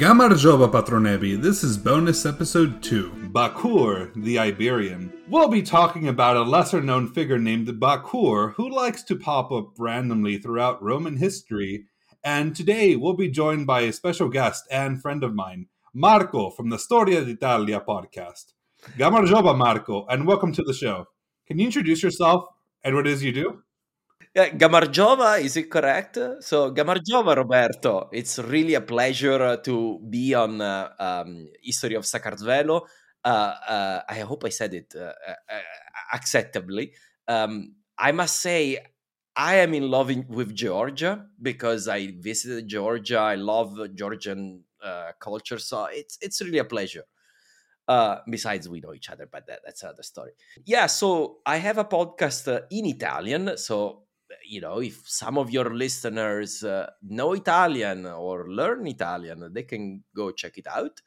Gamarjoba Patronebi, this is bonus episode 2. Bakur, the Iberian. We'll be talking about a lesser known figure named Bakur who likes to pop up randomly throughout Roman history. And today we'll be joined by a special guest and friend of mine, Marco from the Storia d'Italia podcast. Gamarjoba Marco, and welcome to the show. Can you introduce yourself and what it is you do? Yeah, Gamarjoba, is it correct? So, Gamarjoba, Roberto, it's really a pleasure to be on uh, um, History of Saqartvelo. Uh, uh, I hope I said it uh, uh, acceptably. Um, I must say, I am in love in, with Georgia because I visited Georgia. I love Georgian uh, culture, so it's it's really a pleasure. besides, we know each other, but that, that's another story. Yeah, so I have a podcast in Italian. So you know, if some of your listeners uh, know Italian or learn Italian, they can go check it out.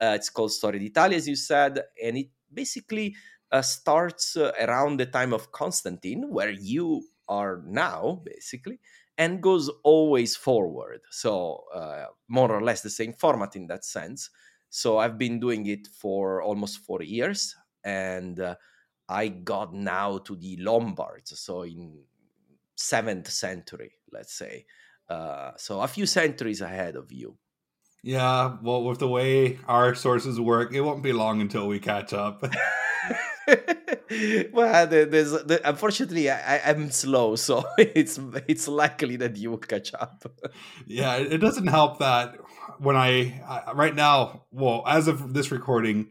Uh, it's called Storia d'Italia, as you said, and it basically uh, starts uh, around the time of Constantine, where you are now, basically, and goes always forward. So, uh, more or less the same format in that sense. So, I've been doing it for almost four years, and uh, I got now to the Lombards. So, in seventh century, let's say. Uh, so a few centuries ahead of you. Yeah, well, with the way our sources work, it won't be long until we catch up. well, there's the, unfortunately I, am slow, so it's it's likely that you will catch up. yeah, it doesn't help that when I, I right now, well, as of this recording,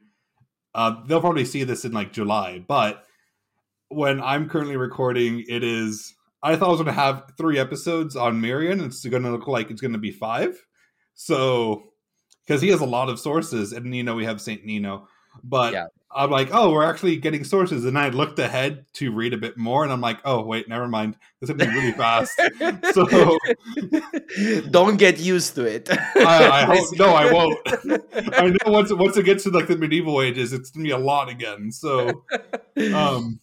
uh, they'll probably see this in like July, but when I'm currently recording, it is I thought I was going to have three episodes on Mirian. It's going to look like it's going to be five. So, because he has a lot of sources, and you know we have Saint Nino, but yeah. I'm like, oh, we're actually getting sources, and I looked ahead to read a bit more, and I'm like, oh, wait, never mind. This is going to be really fast. so, don't get used to it. I, I hope no, I won't. I know once once it gets to like the medieval ages, it's going to be a lot again. So, um,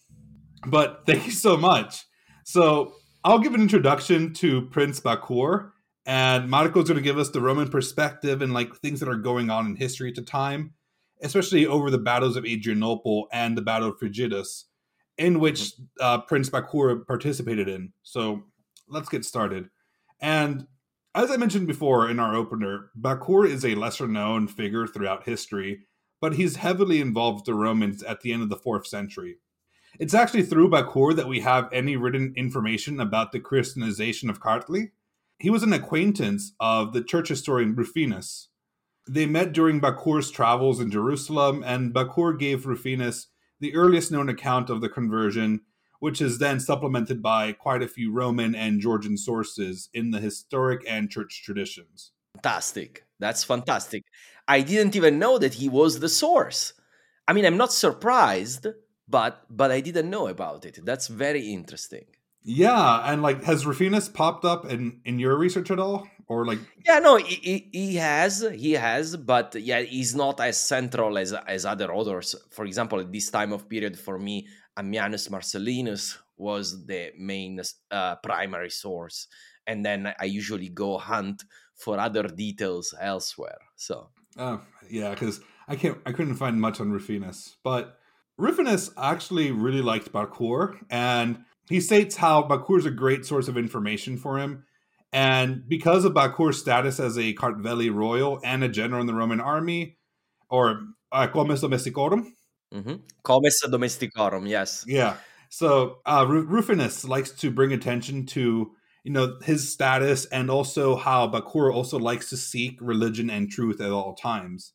but thank you so much. So I'll give an introduction to Prince Bakur, and Marco's going to give us the Roman perspective and like things that are going on in history at the time, especially over the battles of Adrianople and the Battle of Frigidus, in which uh, Prince Bakur participated in. So let's get started. And as I mentioned before in our opener, Bakur is a lesser known figure throughout history, but he's heavily involved with the Romans at the end of the fourth century. It's actually through Bakur that we have any written information about the Christianization of Kartli. He was an acquaintance of the church historian Rufinus. They met during Bakur's travels in Jerusalem, and Bakur gave Rufinus the earliest known account of the conversion, which is then supplemented by quite a few Roman and Georgian sources in the historic and church traditions. Fantastic. That's fantastic. I didn't even know that he was the source. I mean, I'm not surprised but but I didn't know about it. That's very interesting. Yeah, and like, has Rufinus popped up in in your research at all, or like? Yeah, no, he, he has, he has, but yeah, he's not as central as as other authors. For example, at this time of period, for me, Ammianus Marcellinus was the main uh, primary source, and then I usually go hunt for other details elsewhere. So Oh, yeah, because I can't, I couldn't find much on Rufinus, but Rufinus actually really liked Bakur, and he states how Bakur is a great source of information for him. And because of Bakur's status as a Kartveli royal and a general in the Roman army, or uh, comes domesticorum. Mm-hmm. Comes domesticorum, yes. Yeah. So uh, Rufinus likes to bring attention to you know his status and also how Bakur also likes to seek religion and truth at all times.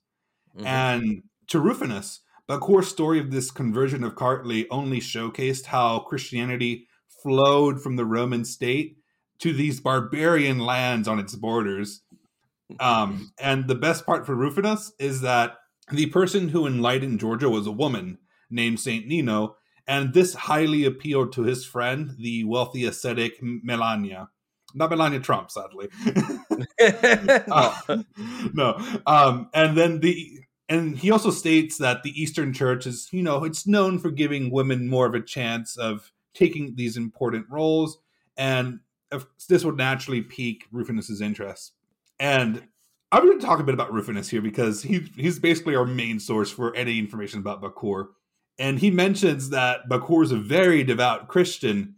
Mm-hmm. And to Rufinus, Bakur's story of this conversion of Kartli only showcased how Christianity flowed from the Roman state to these barbarian lands on its borders. Um, and the best part for Rufinus is that the person who enlightened Georgia was a woman named Saint Nino, and this highly appealed to his friend, the wealthy ascetic Melania. Not Melania Trump, sadly. uh, no. Um, and then the and he also states that the Eastern Church is, you know, it's known for giving women more of a chance of taking these important roles, and this would naturally pique Rufinus's interest. And I'm going to talk a bit about Rufinus here because he he's basically our main source for any information about Bakur. And he mentions that Bakur is a very devout Christian,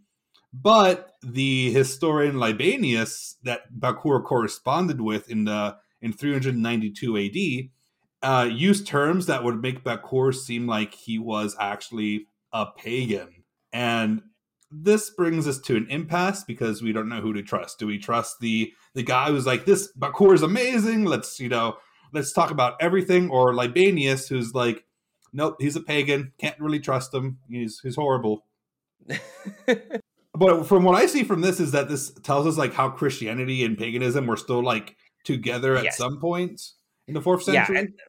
but the historian Libanius that Bakur corresponded with in the in 392 AD uh, used terms that would make Bakur seem like he was actually a pagan. And this brings us to an impasse because we don't know who to trust. Do we trust the the guy who's like, "This Bakur is amazing. Let's you know, let's talk about everything," or Libanius, who's like, "Nope, he's a pagan. Can't really trust him. He's he's horrible." but from what I see from this is that this tells us like how Christianity and paganism were still like together at yes. some point in the fourth century. Yeah,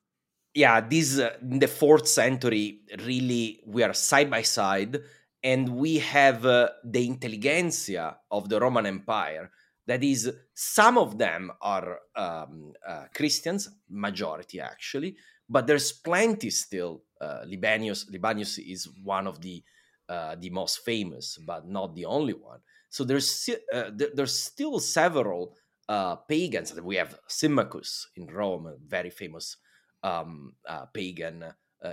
yeah this uh, in the fourth century really we are side by side and we have uh, the intelligentsia of the Roman Empire. That is, some of them are um, uh, Christians, majority actually, but there's plenty still. Uh, Libanius, Libanius is one of the uh, the most famous, but not the only one. So there's uh, there's still several pagans. That we have Symmachus in Rome, very famous um, pagan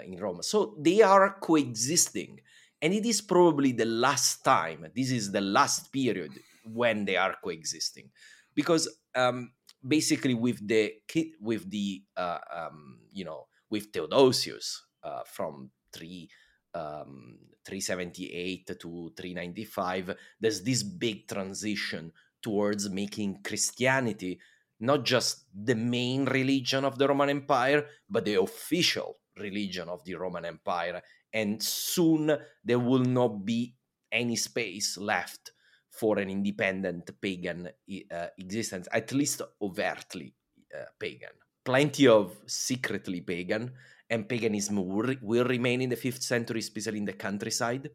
in Rome. So they are coexisting and it is probably the last time this is the last period when they are coexisting because um, basically with the with the uh, um, you know with Theodosius uh, from three um, 378 to 395 there's this big transition towards making Christianity not just the main religion of the Roman Empire but the official religion of the Roman Empire and soon there will not be any space left for an independent pagan uh, existence, at least overtly uh, pagan. Plenty of secretly pagan, and paganism will, will, remain in the fifth century, especially in the countryside,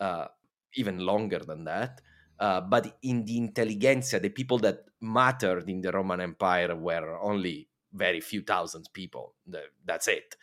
uh, even longer than that. Uh, but in the intelligentsia, the people that mattered in the Roman Empire were only very few thousand people. That's it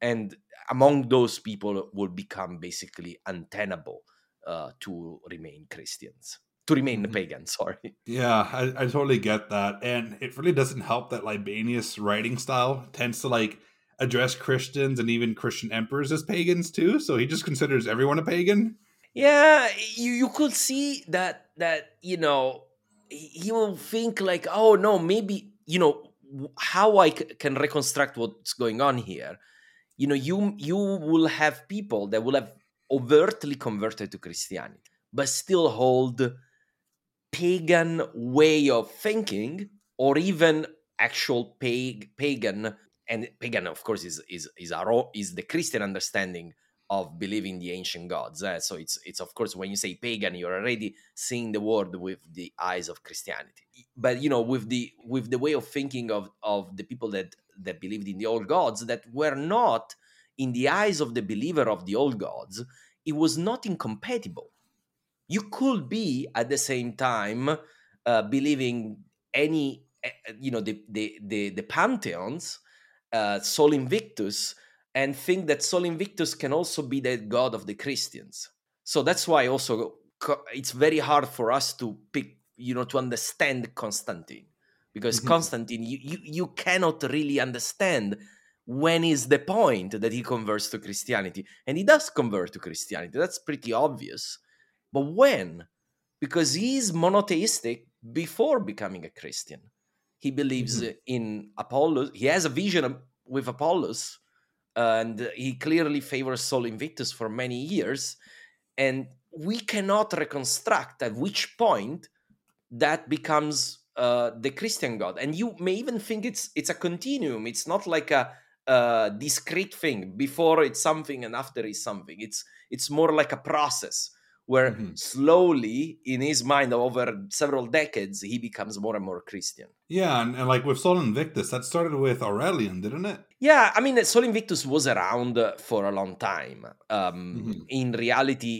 and among those people will become basically untenable uh, to remain Christians, to remain mm-hmm. pagan. Sorry. Yeah, I, I totally get that, and it really doesn't help that Libanius' writing style tends to like address Christians and even Christian emperors as pagans too. So he just considers everyone a pagan. Yeah, you you could see that that you know he will think like, oh no, maybe you know how I c- can reconstruct what's going on here. You know you you will have people that will have overtly converted to christianity but still hold pagan way of thinking or even actual pag- pagan and pagan of course is is is our is the christian understanding of believing the ancient gods eh? so it's it's of course when you say pagan you're already seeing the world with the eyes of christianity but you know with the with the way of thinking of of the people that that believed in the old gods that were not, in the eyes of the believer of the old gods, it was not incompatible. You could be at the same time uh, believing any, eh, you know, the the the, the pantheons, uh, Sol Invictus, and think that Sol Invictus can also be the god of the Christians. So that's why also it's very hard for us to pick, you know, to understand Constantine because Mhm. Constantine, you, you you cannot really understand when is the point that he converts to Christianity, and he does convert to Christianity. That's pretty obvious, but when? Because he's monotheistic before becoming a Christian. He believes Mhm. in Apollos. He has a vision of- with Apollos, and he clearly favors Sol Invictus for many years. And we cannot reconstruct at which point that becomes uh, the Christian God. And you may even think it's it's a continuum. It's not like a, a discrete thing. Before it's something and after it's something. It's it's more like a process where Mhm. slowly in his mind over several decades he becomes more and more Christian. Yeah, and, and like with Sol Invictus, that started with Aurelian, didn't it? Yeah, I mean, Sol Invictus was around for a long time. Um, Mhm. In reality,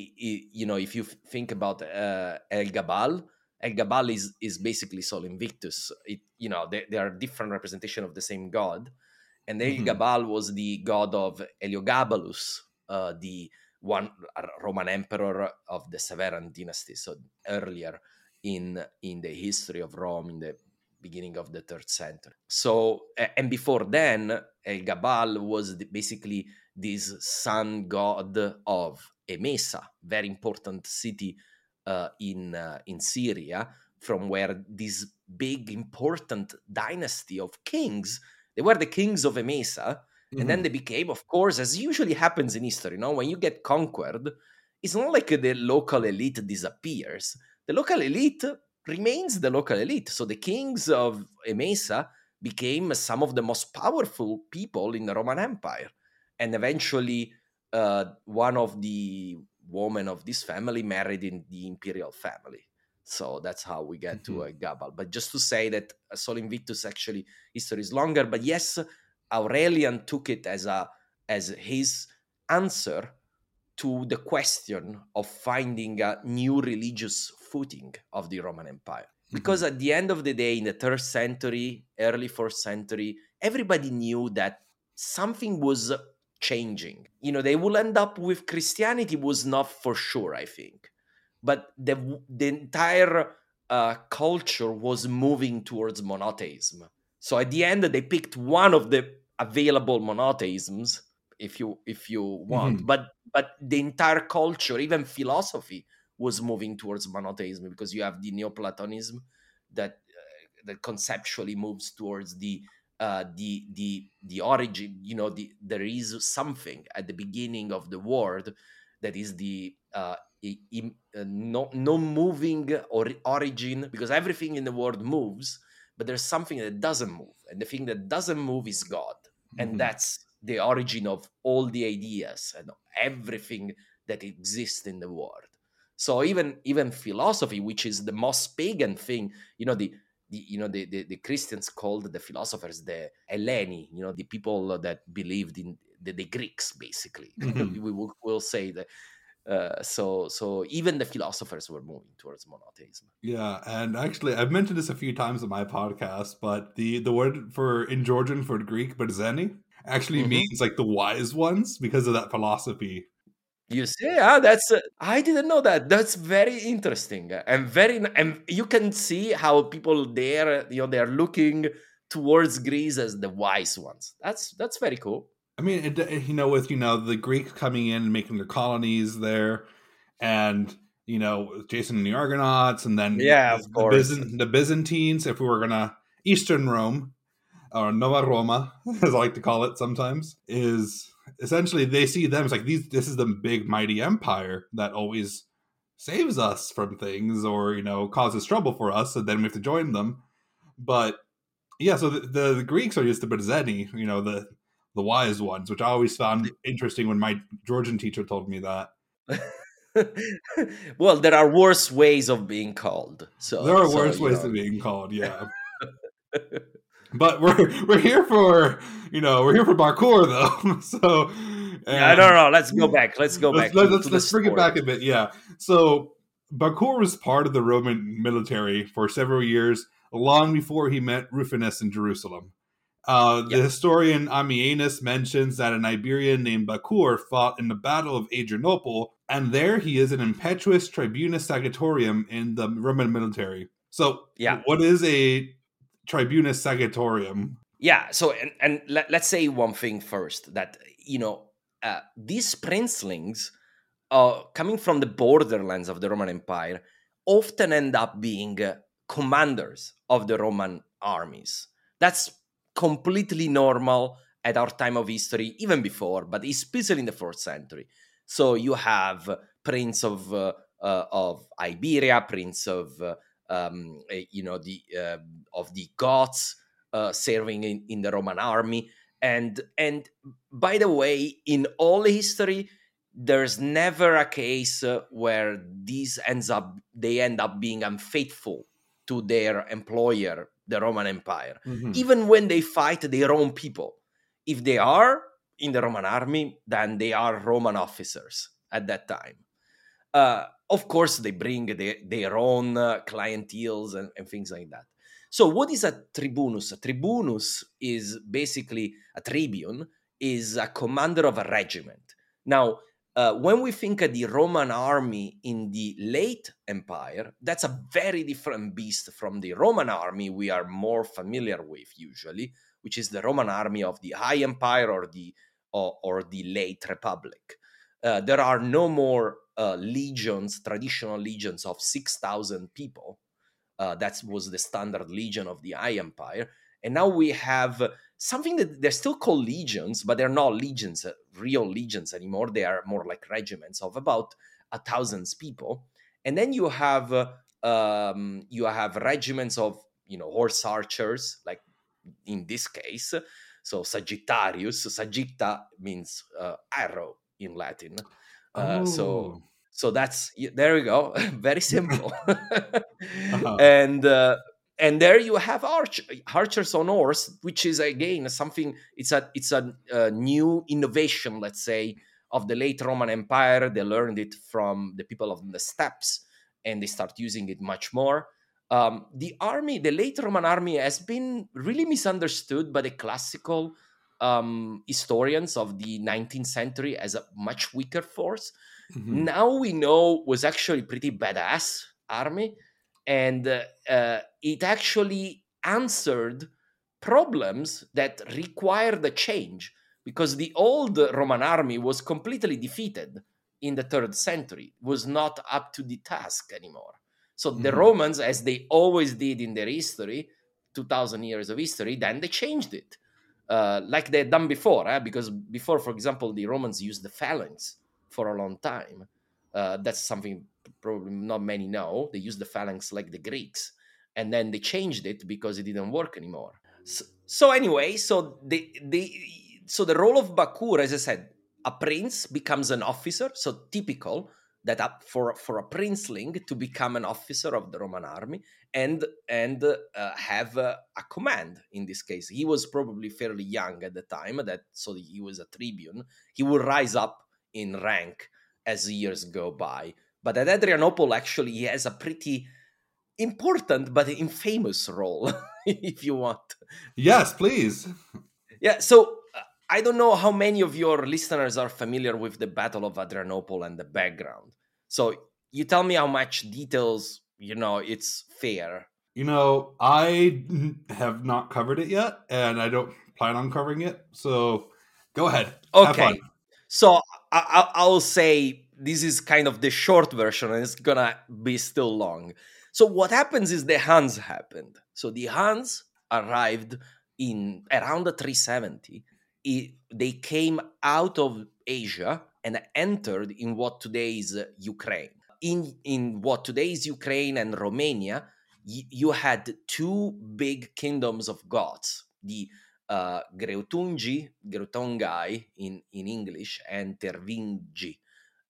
you know, if you think about uh, El Gabal, El Gabal is is basically Sol Invictus. It, you know, they, they are different representation of the same god, and El Mhm. Gabal was the god of Heliogabalus, uh, the one Roman emperor of the Severan dynasty, so earlier in in the history of Rome in the beginning of the third century. So, and before then, El Gabal was the- basically this sun god of Emesa, very important city uh, in uh, in Syria, from where this big important dynasty of kings. They were the kings of Emesa, and then Mhm. they became, of course, as usually happens in history. You know, when you get conquered, it's not like the local elite disappears. The local elite remains the local elite. So the kings of Emesa became some of the most powerful people in the Roman Empire. And eventually, uh, one of the women of this family married in the imperial family. So that's how we get to Mhm. a Gabal. But just to say that uh, Sol Invictus actually history is longer. But yes, Aurelian took it as a as his answer to the question of finding a new religious footing of the Roman Empire. Because at the end of the day, in the third century, early fourth century, everybody knew that something was changing. You know, they will end up with Christianity was not for sure, I think, but the the entire uh, culture was moving towards monotheism. So at the end, they picked one of the available monotheisms, if you if you want, Mhm. but but the entire culture, even philosophy, was moving towards monotheism because you have the Neoplatonism that uh, that conceptually moves towards the uh, the the the origin. You know, the there is something at the beginning of the world that is the uh, i- im- uh, no no moving or origin because everything in the world moves, but there's something that doesn't move, and the thing that doesn't move is God, and Mhm. that's the origin of all the ideas and everything that exists in the world. So even even philosophy, which is the most pagan thing, you know, the, the you know the, the, the Christians called the philosophers the Helleni, you know, the people that believed in the, the Greeks, basically. Mhm. we will we'll say that. Uh, so so even the philosophers were moving towards monotheism. Yeah, and actually, I've mentioned this a few times in my podcast, but the the word for in Georgian for Greek, berzeni, actually Mhm. means like the wise ones because of that philosophy. You see, yeah, that's uh, I didn't know that. That's very interesting and very, and you can see how people there, you know, they are looking towards Greece as the wise ones. That's that's very cool. I mean, it, it- you know, with you know the Greeks coming in and making their colonies there, and you know Jason and the Argonauts, and then Yeah, of the, course. Byzant- the Byzantines. If we were gonna Eastern Rome or Nova Roma, as I like to call it sometimes, is essentially they see them as like these. This is the big mighty empire that always saves us from things or you know causes trouble for us, and then we have to join them. But yeah, so the, the, the Greeks are just the Berzeni, you know, the the wise ones, which I always found interesting when my Georgian teacher told me that. well, there are worse ways of being called. So there are so, worse ways know. of being called, yeah. but we're we're here for you know we're here for Bakur though. so Yeah, no, no, let's go back. Let's go let's, back. Let's, let's, let's bring it back a bit. Yeah. So Bakur was part of the Roman military for several years, long before he met Rufinus in Jerusalem. Uh, the Yeah. historian Ammianus mentions that an Iberian named Bakur fought in the Battle of Adrianople, and there he is an impetuous tribunus sagitorium in the Roman military. So, Yeah. what is a Tribunus Sagitorium. Yeah. So, and, and let, us say one thing first that, you know, uh, these princelings uh, coming from the borderlands of the Roman Empire often end up being uh, commanders of the Roman armies. That's completely normal at our time of history, even before, but especially in the fourth century. So you have Prince of uh, uh, of Iberia, Prince of uh, um, eh, you know the uh, of the Goths uh, serving in, in the Roman army, and and by the way, in all history, there's never a case uh, where these ends up they end up being unfaithful to their employer, the Roman Empire, mm-hmm. even when they fight their own people. If they are in the Roman army, then they are Roman officers at that time. Uh, of course, they bring their, their own uh, and, and things like that. So, what is a tribunus? A tribunus is basically a tribune, is a commander of a regiment. Now, uh, when we think of the Roman army in the late empire, that's a very different beast from the Roman army we are more familiar with usually, which is the Roman army of the High Empire or the or, or the late Republic. Uh, there are no more uh, legions, traditional legions of 6,000 people. Uh, that was the standard legion of the I Empire. And now we have something that they're still called legions, but they're not legions, uh, real legions anymore. They are more like regiments of about a thousand people. And then you have uh, um, you have regiments of you know horse archers, like in this case. So Sagittarius, Sagitta means uh, arrow in Latin. Uh, oh. So so that's there we go, very simple. uh-huh. And uh, and there you have arch, archers on horse, which is again something. It's a it's a, a, new innovation, let's say, of the late Roman Empire. They learned it from the people of the steppes, and they start using it much more. Um, the army, the late Roman army, has been really misunderstood by the classical um, historians of the 19th century as a much weaker force. Mm-hmm. Now we know was actually pretty badass army and uh, uh, it actually answered problems that required a change because the old roman army was completely defeated in the third century was not up to the task anymore so mm-hmm. the romans as they always did in their history 2000 years of history then they changed it uh, like they had done before eh? because before for example the romans used the phalanx for a long time uh, that's something probably not many know. They used the phalanx like the Greeks, and then they changed it because it didn't work anymore. So, so anyway, so the the so the role of Bakur, as I said, a prince becomes an officer. So typical that up for for a princeling to become an officer of the Roman army and and uh, have uh, a command. In this case, he was probably fairly young at the time. That so he was a tribune. He would rise up in rank as years go by. But at Adrianople, actually, he has a pretty important but infamous role, if you want. Yes, please. Yeah, so uh, I don't know how many of your listeners are familiar with the Battle of Adrianople and the background. So you tell me how much details, you know, it's fair. You know, I have not covered it yet, and I don't plan on covering it. So go ahead. Okay. So I, I, will say this is kind of the short version, and it's gonna be still long. So what happens is the Huns happened. So the Huns arrived in around the 370. It, they came out of Asia and entered in what today is Ukraine. In in what today is Ukraine and Romania, y- you had two big kingdoms of Goths. The uh, Greutungi, Greutongai in, in English, and Tervingi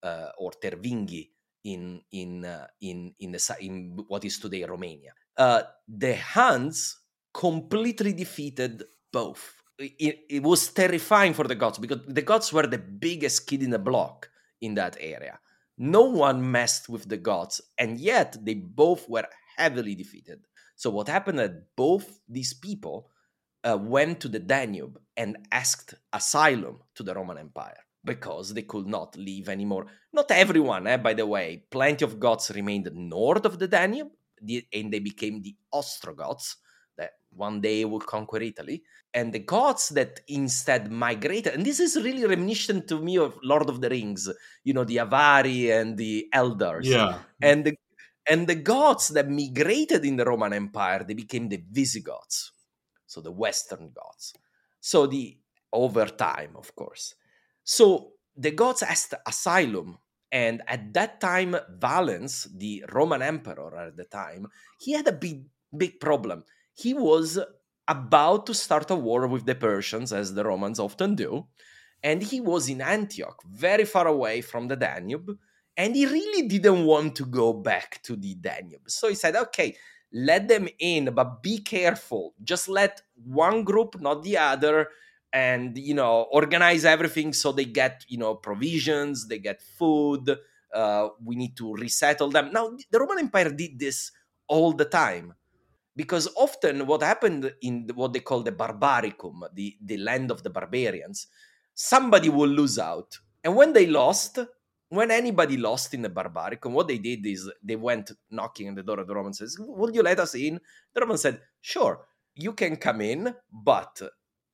uh, or Tervingi in in uh, in in, the, in what is today Romania. The Huns completely defeated both. It, it, was terrifying for the Goths because the Goths were the biggest kid in the block in that area. No one messed with the Goths, and yet they both were heavily defeated. So what happened that both these people uh, went to the Danube and asked asylum to the Roman Empire because they could not leave anymore. Not everyone, eh, by the way. Plenty of Goths remained north of the Danube, and they became the Ostrogoths. That one day would conquer Italy. And the Goths that instead migrated, and this is really reminiscent to me of Lord of the Rings, you know, the Avari and the Eldars. Yeah. And the and the Goths that migrated in the Roman Empire, they became the Visigoths, so the Western Goths. So the over time, of course. So the Goths asked asylum and at that time, Valens, the Roman emperor at the time, he had a big, big problem. He was about to start a war with the Persians, as the Romans often do. And he was in Antioch, very far away from the Danube. And he really didn't want to go back to the Danube. So he said, okay, let them in, but be careful. Just let one group, not the other and you know organize everything so they get you know provisions they get food uh, we need to resettle them now the roman empire did this all the time because often what happened in what they call the barbaricum the, the land of the barbarians somebody will lose out and when they lost when anybody lost in the barbaricum what they did is they went knocking on the door of the romans says will you let us in? The Roman said sure you can come in but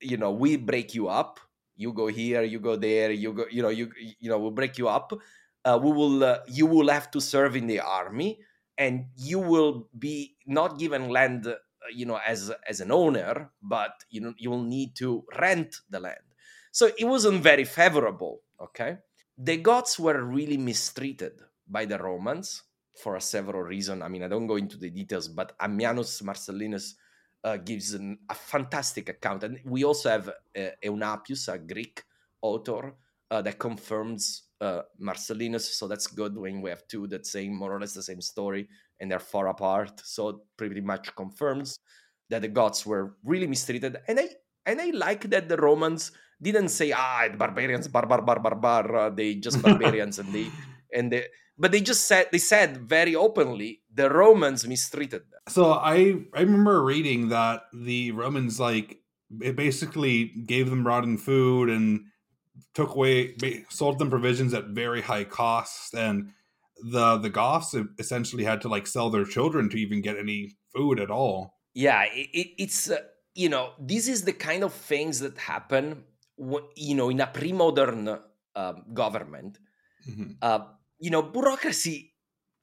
you know we break you up. You go here you go there you go you know you you know we'll break you up. Uh, we will uh, you will have to serve in the army and you will be not given land uh, you know as as an owner but you know you will need to rent the land. So it wasn't very favorable okay the goths were really mistreated by the romans for several reasons i mean i don't go into the details but ammianus marcellinus uh, gives an, a fantastic account. And we also have uh, Eunapius, a Greek author, uh, that confirms uh, Marcellinus. So that's good when we have two that say more or less the same story and they're far apart. So pretty much confirms that the Goths were really mistreated. And I and I like that the Romans didn't say ah the barbarians bar bar bar bar bar. Uh, they just barbarians and they and they but they just said they said very openly the Romans mistreated them. So I I remember reading that the Romans like it basically gave them rotten food and took away sold them provisions at very high cost and the the Goths essentially had to like sell their children to even get any food at all. Yeah, it, it's uh, you know this is the kind of things that happen you know in a pre-modern uh, government. Mm-hmm. Uh, you know, bureaucracy,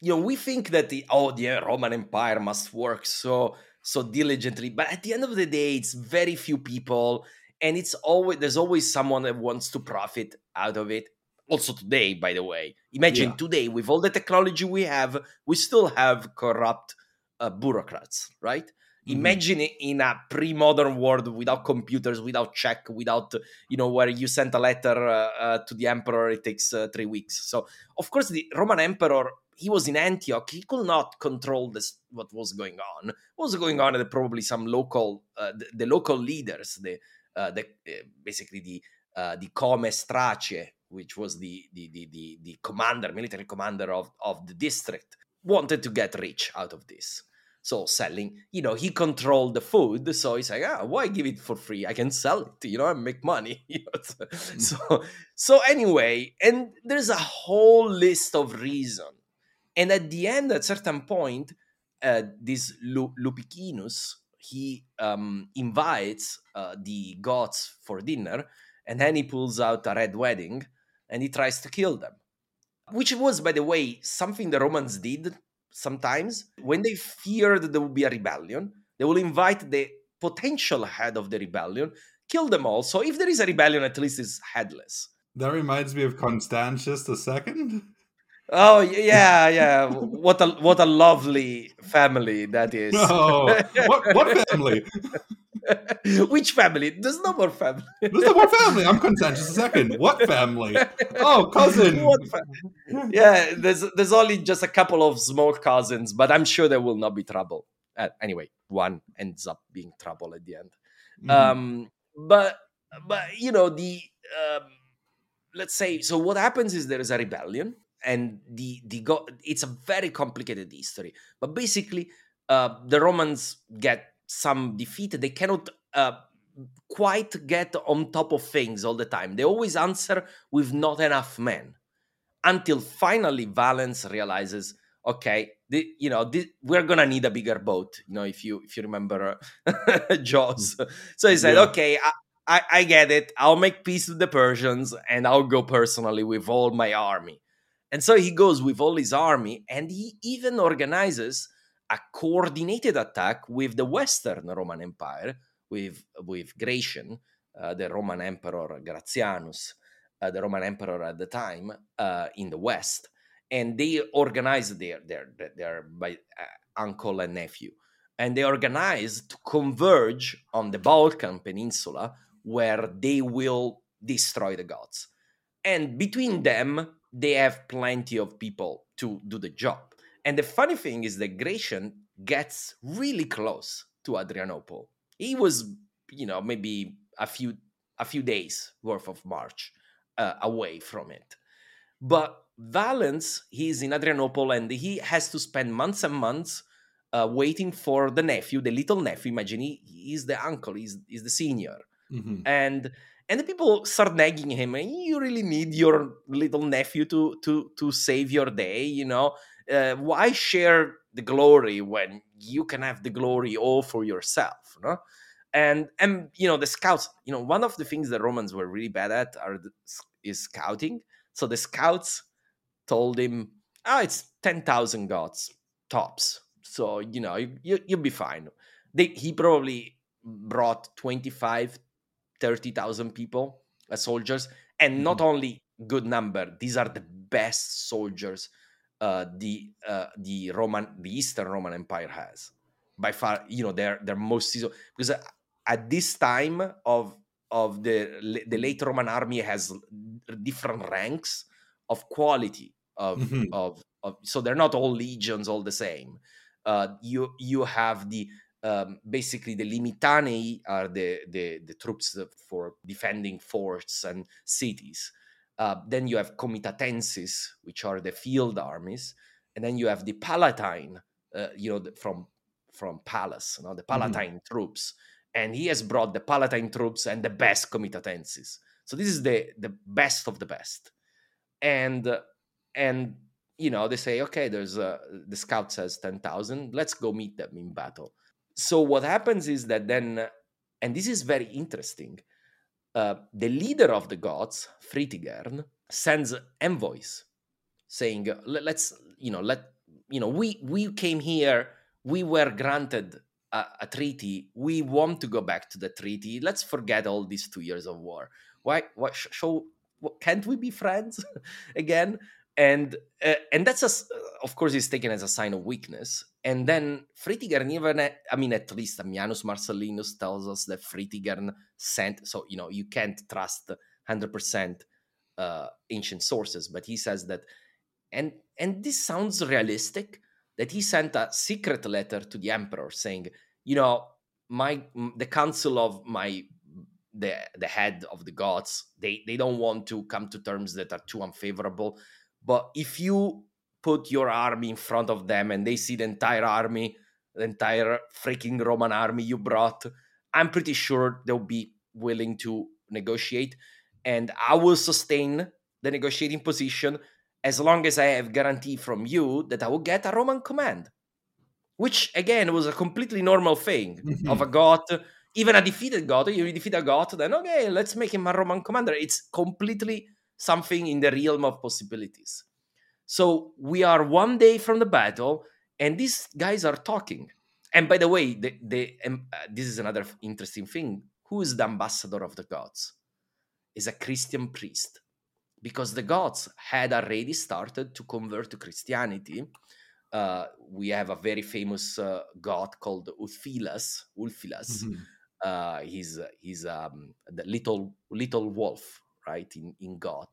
you know, we think that the oh the Roman Empire must work so so diligently, but at the end of the day, it's very few people, and it's always there's always someone that wants to profit out of it. Also today, by the way, imagine yeah. today with all the technology we have, we still have corrupt uh, bureaucrats, right? Mm-hmm. Imagine in a pre-modern world without computers, without check, without you know where you send a letter uh, uh, to the emperor, it takes uh, three weeks. So of course the Roman emperor he was in Antioch. He could not control this what was going on. What was going on? That probably some local uh, the, the, local leaders, the uh, the uh, basically the the Come Strace, which was the, the the the the commander, military commander of of the district, wanted to get rich out of this. So selling, you know, he controlled the food. So he's like, ah, why give it for free? I can sell it, you know, and make money. Mm. so, so anyway, and there's a whole list of reason. And at the end, at certain point, uh, this Lu- Lupicinus, he um, invites uh, the Goths for dinner, and then he pulls out a red wedding, and he tries to kill them. Which was, by the way, something the Romans did sometimes when they fear that there will be a rebellion, they will invite the potential head of the rebellion, kill them all. So if there is a rebellion, at least it's headless. That reminds me of Constantius the second. Oh yeah, yeah. what a what a lovely family that is. Oh, what what family? Which family? There's no more family. There's no more family. I'm Constantius the second. What family? Oh, cousin. Family? Yeah, there's there's only just a couple of small cousins, but I'm sure there will not be trouble. Uh, anyway, one ends up being trouble at the end. Mm. Um, but but you know the um, let's say so. What happens is there is a rebellion and the the go- it's a very complicated history but basically uh, the romans get some defeat they cannot uh, quite get on top of things all the time they always answer with not enough men until finally valens realizes okay, the, you know, the, we're gonna need a bigger boat. You know, if you if you remember Jaws. So he said, Yeah. okay, I, I, I get it. I'll make peace with the Persians, and I'll go personally with all my army. And so he goes with all his army, and he even organizes a coordinated attack with the Western Roman Empire, with with Gratian, uh, the Roman Emperor Gratianus, uh, the Roman Emperor at the time uh, in the West, and they organize their their their, by, uh, uncle and nephew, and they organize to converge on the Balkan Peninsula, where they will destroy the Goths, and between them they have plenty of people to do the job. And the funny thing is that Gratian gets really close to Adrianople. He was, you know, maybe a few a few days worth of march uh, away from it. But Valens, he's in Adrianople and he has to spend months and months uh, waiting for the nephew, the little nephew. Imagine he, he's the uncle, he's, he's the senior. Mhm. And and the people start nagging him. You really need your little nephew to to to save your day. You know, uh, why share the glory when you can have the glory all for yourself? No, and and you know the scouts. You know, one of the things the Romans were really bad at are the, is scouting. So the scouts told him, "Ah, it's ten thousand Goths tops. So you know you, you you'll be fine." They he probably brought 25 30,000 people as soldiers. And not only good number these are the best soldiers uh, the uh, the Roman the Eastern Roman Empire has. By far you know they're they're most seasoned. Because uh, at this time of of the the late Roman army has different ranks of quality of Mhm. of, of so they're not all legions all the same. Uh, you you have the um, basically the limitanei are the, the the troops for defending forts and cities uh, then you have comitatenses which are the field armies and then you have the palatine uh, you know the, from from Pallas, you know, the Palatine troops, and he has brought the Palatine troops and the best comitatenses. So this is the the best of the best, and uh, and you know they say okay, there's a, the scout says ten thousand, let's go meet them in battle. So what happens is that then, and this is very interesting. Uh, the leader of the Goths, Fritigern, sends envoys saying, "Let- "Let's, you know, let you know, we we came here we were granted a, a treaty. We want to go back to the treaty. Let's forget all these two years of war. Why? Why? sh- Show? Can't we be friends again? And uh, and that's a, of course, is taken as a sign of weakness. And then Fritigern, even uh, I mean, at least Ammianus Marcellinus tells us that Fritigern sent. So you know, you can't trust hundred percent uh, ancient sources, but he says that, and and this sounds realistic that he sent a secret letter to the emperor saying, you know, my the council of my the the head of the Goths they they don't want to come to terms that are too unfavorable, but if you put your army in front of them and they see the entire army, the entire freaking Roman army you brought, I'm pretty sure they'll be willing to negotiate, and I will sustain the negotiating position as long as I have guarantee from you that I will get a Roman command. Which again was a completely normal thing mm-hmm. of a Goth, even a defeated Goth. You defeat a Goth, then okay, let's make him a Roman commander. It's completely something in the realm of possibilities. So we are one day from the battle, and these guys are talking. And by the way, the, the um, uh, this is another interesting thing. Who is the ambassador of the Goths? Is a Christian priest because the Goths had already started to convert to Christianity. Uh, we have a very famous uh, Goth called Ulfilas. Ulfilas. Mhm. Uh, he's he's um, the little little wolf, right? In in God,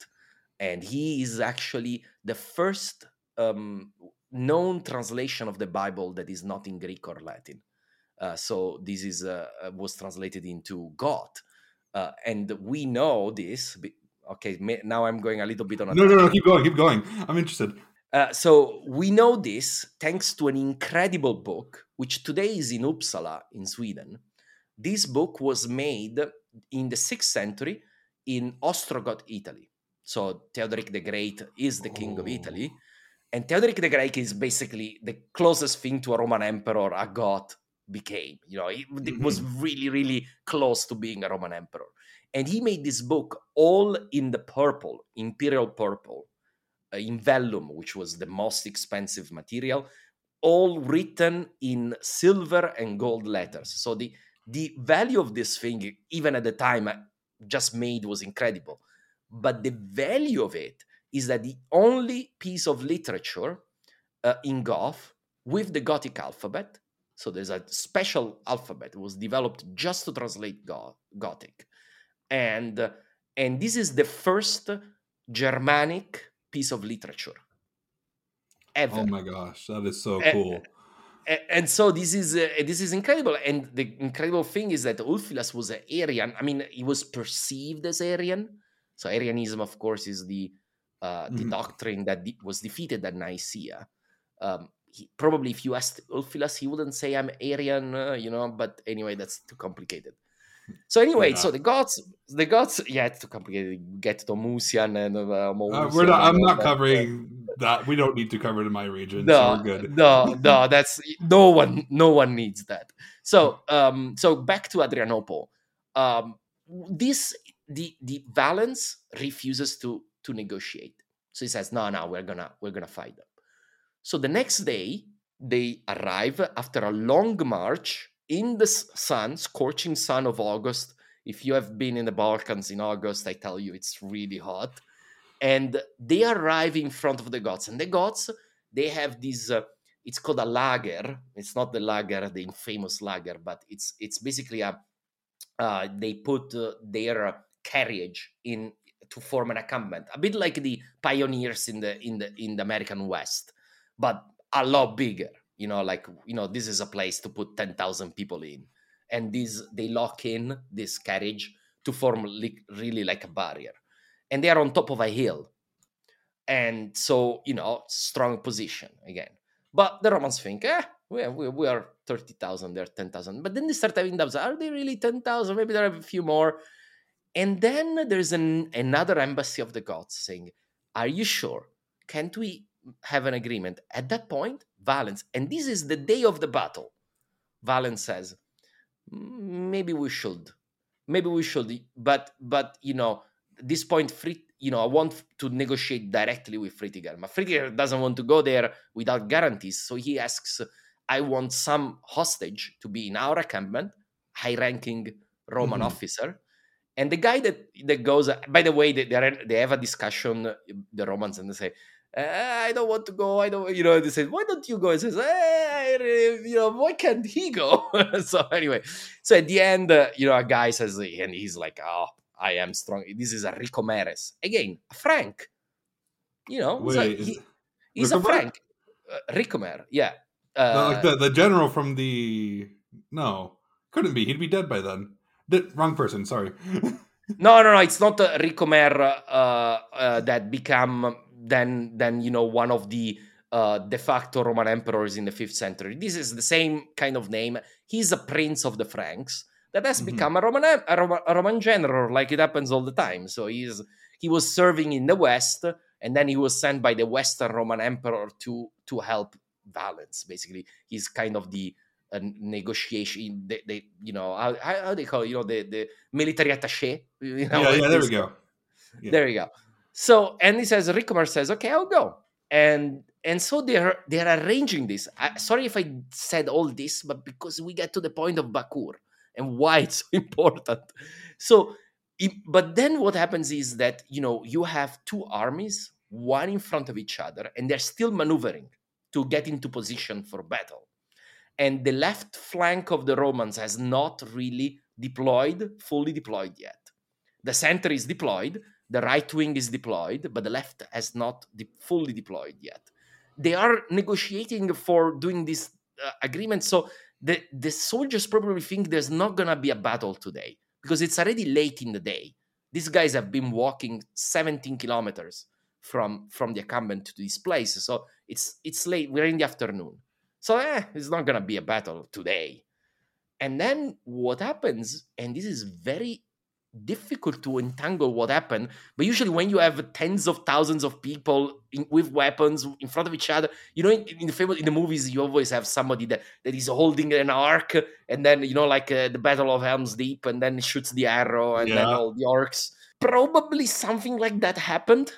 and he is actually the first um, known translation of the Bible that is not in Greek or Latin. Uh, so this is uh, uh, was translated into God, uh, and we know this. Okay, now I'm going a little bit on a No, no, no. Keep going. Keep going. I'm interested. uh, so we know this thanks to an incredible book, which today is in Uppsala in Sweden. This book was made in the sixth century in Ostrogoth, Italy. So Theodoric the Great is the king of Oh. Italy, And Theodoric the Great is basically the closest thing to a Roman emperor a Goth became. You know, it, it was really, really close to being a Roman emperor. And he made this book all in the purple, imperial purple, uh, in vellum, which was the most expensive material, all written in silver and gold letters. So the the value of this thing, even at the time uh, just made, was incredible. But the value of it is that the only piece of literature uh, in Goth with the Gothic alphabet. So there's a special alphabet was developed just to translate Go- Gothic, and uh, and this is the first Germanic piece of literature ever. Oh my gosh, that is so And- cool. A- and so this is uh, this is incredible and the incredible thing is that ulfilas was an arian i mean he was perceived as arian so arianism of course is the uh, the Mhm. doctrine that de- was defeated at nicaea um, he, probably if you asked ulfilas he wouldn't say i'm arian uh, you know but anyway that's too complicated so anyway so the Goths the Goths yeah it's too complicated get to Musian and uh, Uh, we're not. I'm not that. covering that. We don't need to cover it in my region. so no, we're good. no, no. That's no one. No one needs that. So, um, so back to Adrianople. Um, this the the Valens refuses to to negotiate. So he says, "No, no, we're gonna we're gonna fight them." So the next day they arrive after a long march in the sun, scorching sun of August. If you have been in the Balkans in August, I tell you it's really hot. And they arrive in front of the Goths, and the Goths they have this. Uh, it's called a lager. It's not the lager, the infamous lager, but it's it's basically a. Uh, they put uh, their carriage in to form an encampment, a bit like the pioneers in the in the in the American West, but a lot bigger. You know, like you know, this is a place to put ten thousand people in, and these they lock in this carriage to form li- really like a barrier, and they are on top of a hill, and so you know, strong position again. But the Romans think, eh, we are, we are 30,000, they're 10,000. But then they start having doubts. Are they really 10,000? Maybe there are a few more. And then there's an, another embassy of the Goths saying, Are you sure? Can't we have an agreement? At that point, Valens, and this is the day of the battle, Valens says, "Mm, Maybe we should. Maybe we should. But, but you know, at this point, free, you know, I want to negotiate directly with Fritigern. But Fritigern doesn't want to go there without guarantees. So he asks, I want some hostage to be in our encampment, high ranking Roman Mhm. officer. And the guy that, that goes, by the way, they, they have a discussion, the Romans, and they say, "Eh, I don't want to go. I don't, you know, they say, why don't you go? He says, eh, you know, why can't he go? so anyway, so at the end, uh, you know, a guy says, and he's like, oh, I am strong. This is a Ricomeres. Again, a Frank. You know, he's a- Wait, is- he- he's a? Frank. Uh, Ricomer, yeah. No, Uh, like the, the general from the no couldn't be. He'd be dead by then. The, wrong person. Sorry. No, no, no. It's not uh, Ricomer uh, uh, that become then then you know one of the uh, de facto Roman emperors in the fifth century. This is the same kind of name. He's a prince of the Franks that has Mhm. become a Roman a Roman, a Roman general, like it happens all the time. So he's he was serving in the West, and then he was sent by the Western Roman emperor to to help Valens. Basically, he's kind of the uh, negotiation. They, they, you know, how, how they call it? You know, the the military attaché. You know, yeah, like yeah. There we go. Yeah. There you go. So and he says Rickomer says, okay, I'll go. And and so they're they're arranging this. I, sorry if I said all this, but because we get to the point of Bakur and why it's so important. So, it- but then what happens is that you know you have two armies, one in front of each other, and they're still maneuvering to get into position for battle. And the left flank of the Romans has not really deployed, fully deployed yet. The center is deployed, the right wing is deployed, but the left has not de- fully deployed yet. They are negotiating for doing this uh, agreement. So the, the soldiers probably think there's not to be a battle today because it's already late in the day. These guys have been walking 17 kilometers from, from the encampment to this place. So it's, it's late. We're in the afternoon. So eh, it's not going to be a battle today. And then what happens, and this is very difficult to entangle what happened. But usually, when you have tens of thousands of people in, with weapons in front of each other, you know, in, in the famous in the movies, you always have somebody that, that is holding an arc, and then you know, like uh, the Battle of Helm's Deep, and then shoots the arrow, and yeah. then all the orcs. Probably something like that happened.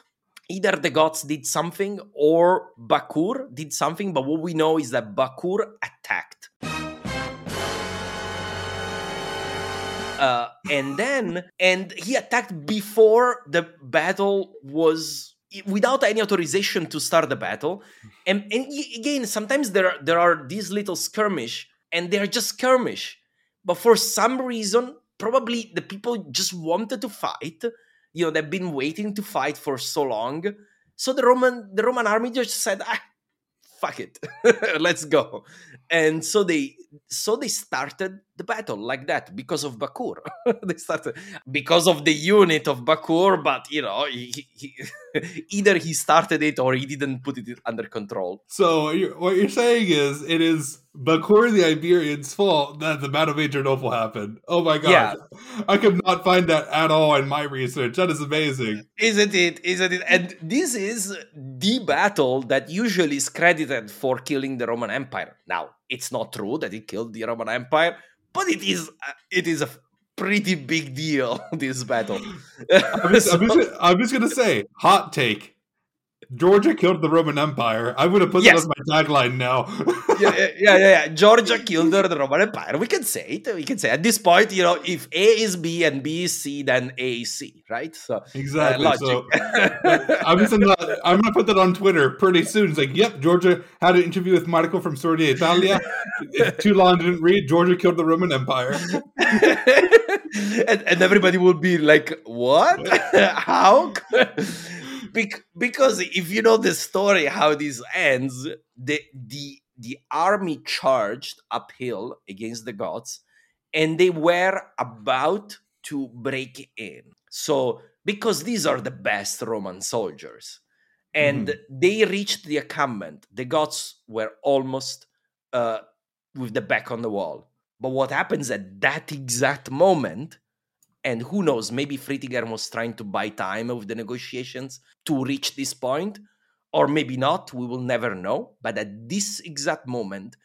Either the Goths did something or Bakur did something, but what we know is that Bakur attacked. Uh, and then and he attacked before the battle was without any authorization to start the battle. And, and again sometimes there are there are these little skirmish and they're just skirmish. But for some reason probably the people just wanted to fight you know they've been waiting to fight for so long. So the roman the roman army just said ah, fuck it. Let's go. And so they so they started the battle like that because of bakur. They started because of the unit of bakur but you know he, he, either he started it or he didn't put it under control. So you're, what you're saying is it is bakur the iberian's fault that the battle of adrianople happened. Oh my god. Yeah. i could not find that at all in my research. That is amazing. Isn't it? Isn't it? And this is the battle that usually is credited for killing the roman empire. Now it's not true that it killed the Roman Empire, but it is it is a pretty big deal. This battle. I'm, just, so, I'm, just, I'm just gonna say, hot take. Georgia killed the Roman Empire. I would have put yes. that as my tagline now. yeah, yeah, yeah, yeah, Georgia killed the Roman Empire. We can say it. We can say at this point, you know, if A is B and B is C, then A is C, right? So exactly. Uh, so I'm just gonna I'm gonna put that on Twitter pretty soon. It's like, yep, Georgia had an interview with Marco from Storia Italia. Too long didn't read. Georgia killed the Roman Empire. and, and everybody would be like, what? How? Because if you know the story how this ends, the the the army charged uphill against the Goths, and they were about to break in. So because these are the best Roman soldiers, and mm. they reached the encampment, the Goths were almost uh, with the back on the wall. But what happens at that exact moment and who knows, maybe Fritigern was trying to buy time with the negotiations to reach this point, or maybe not. We will never know. But at this exact moment,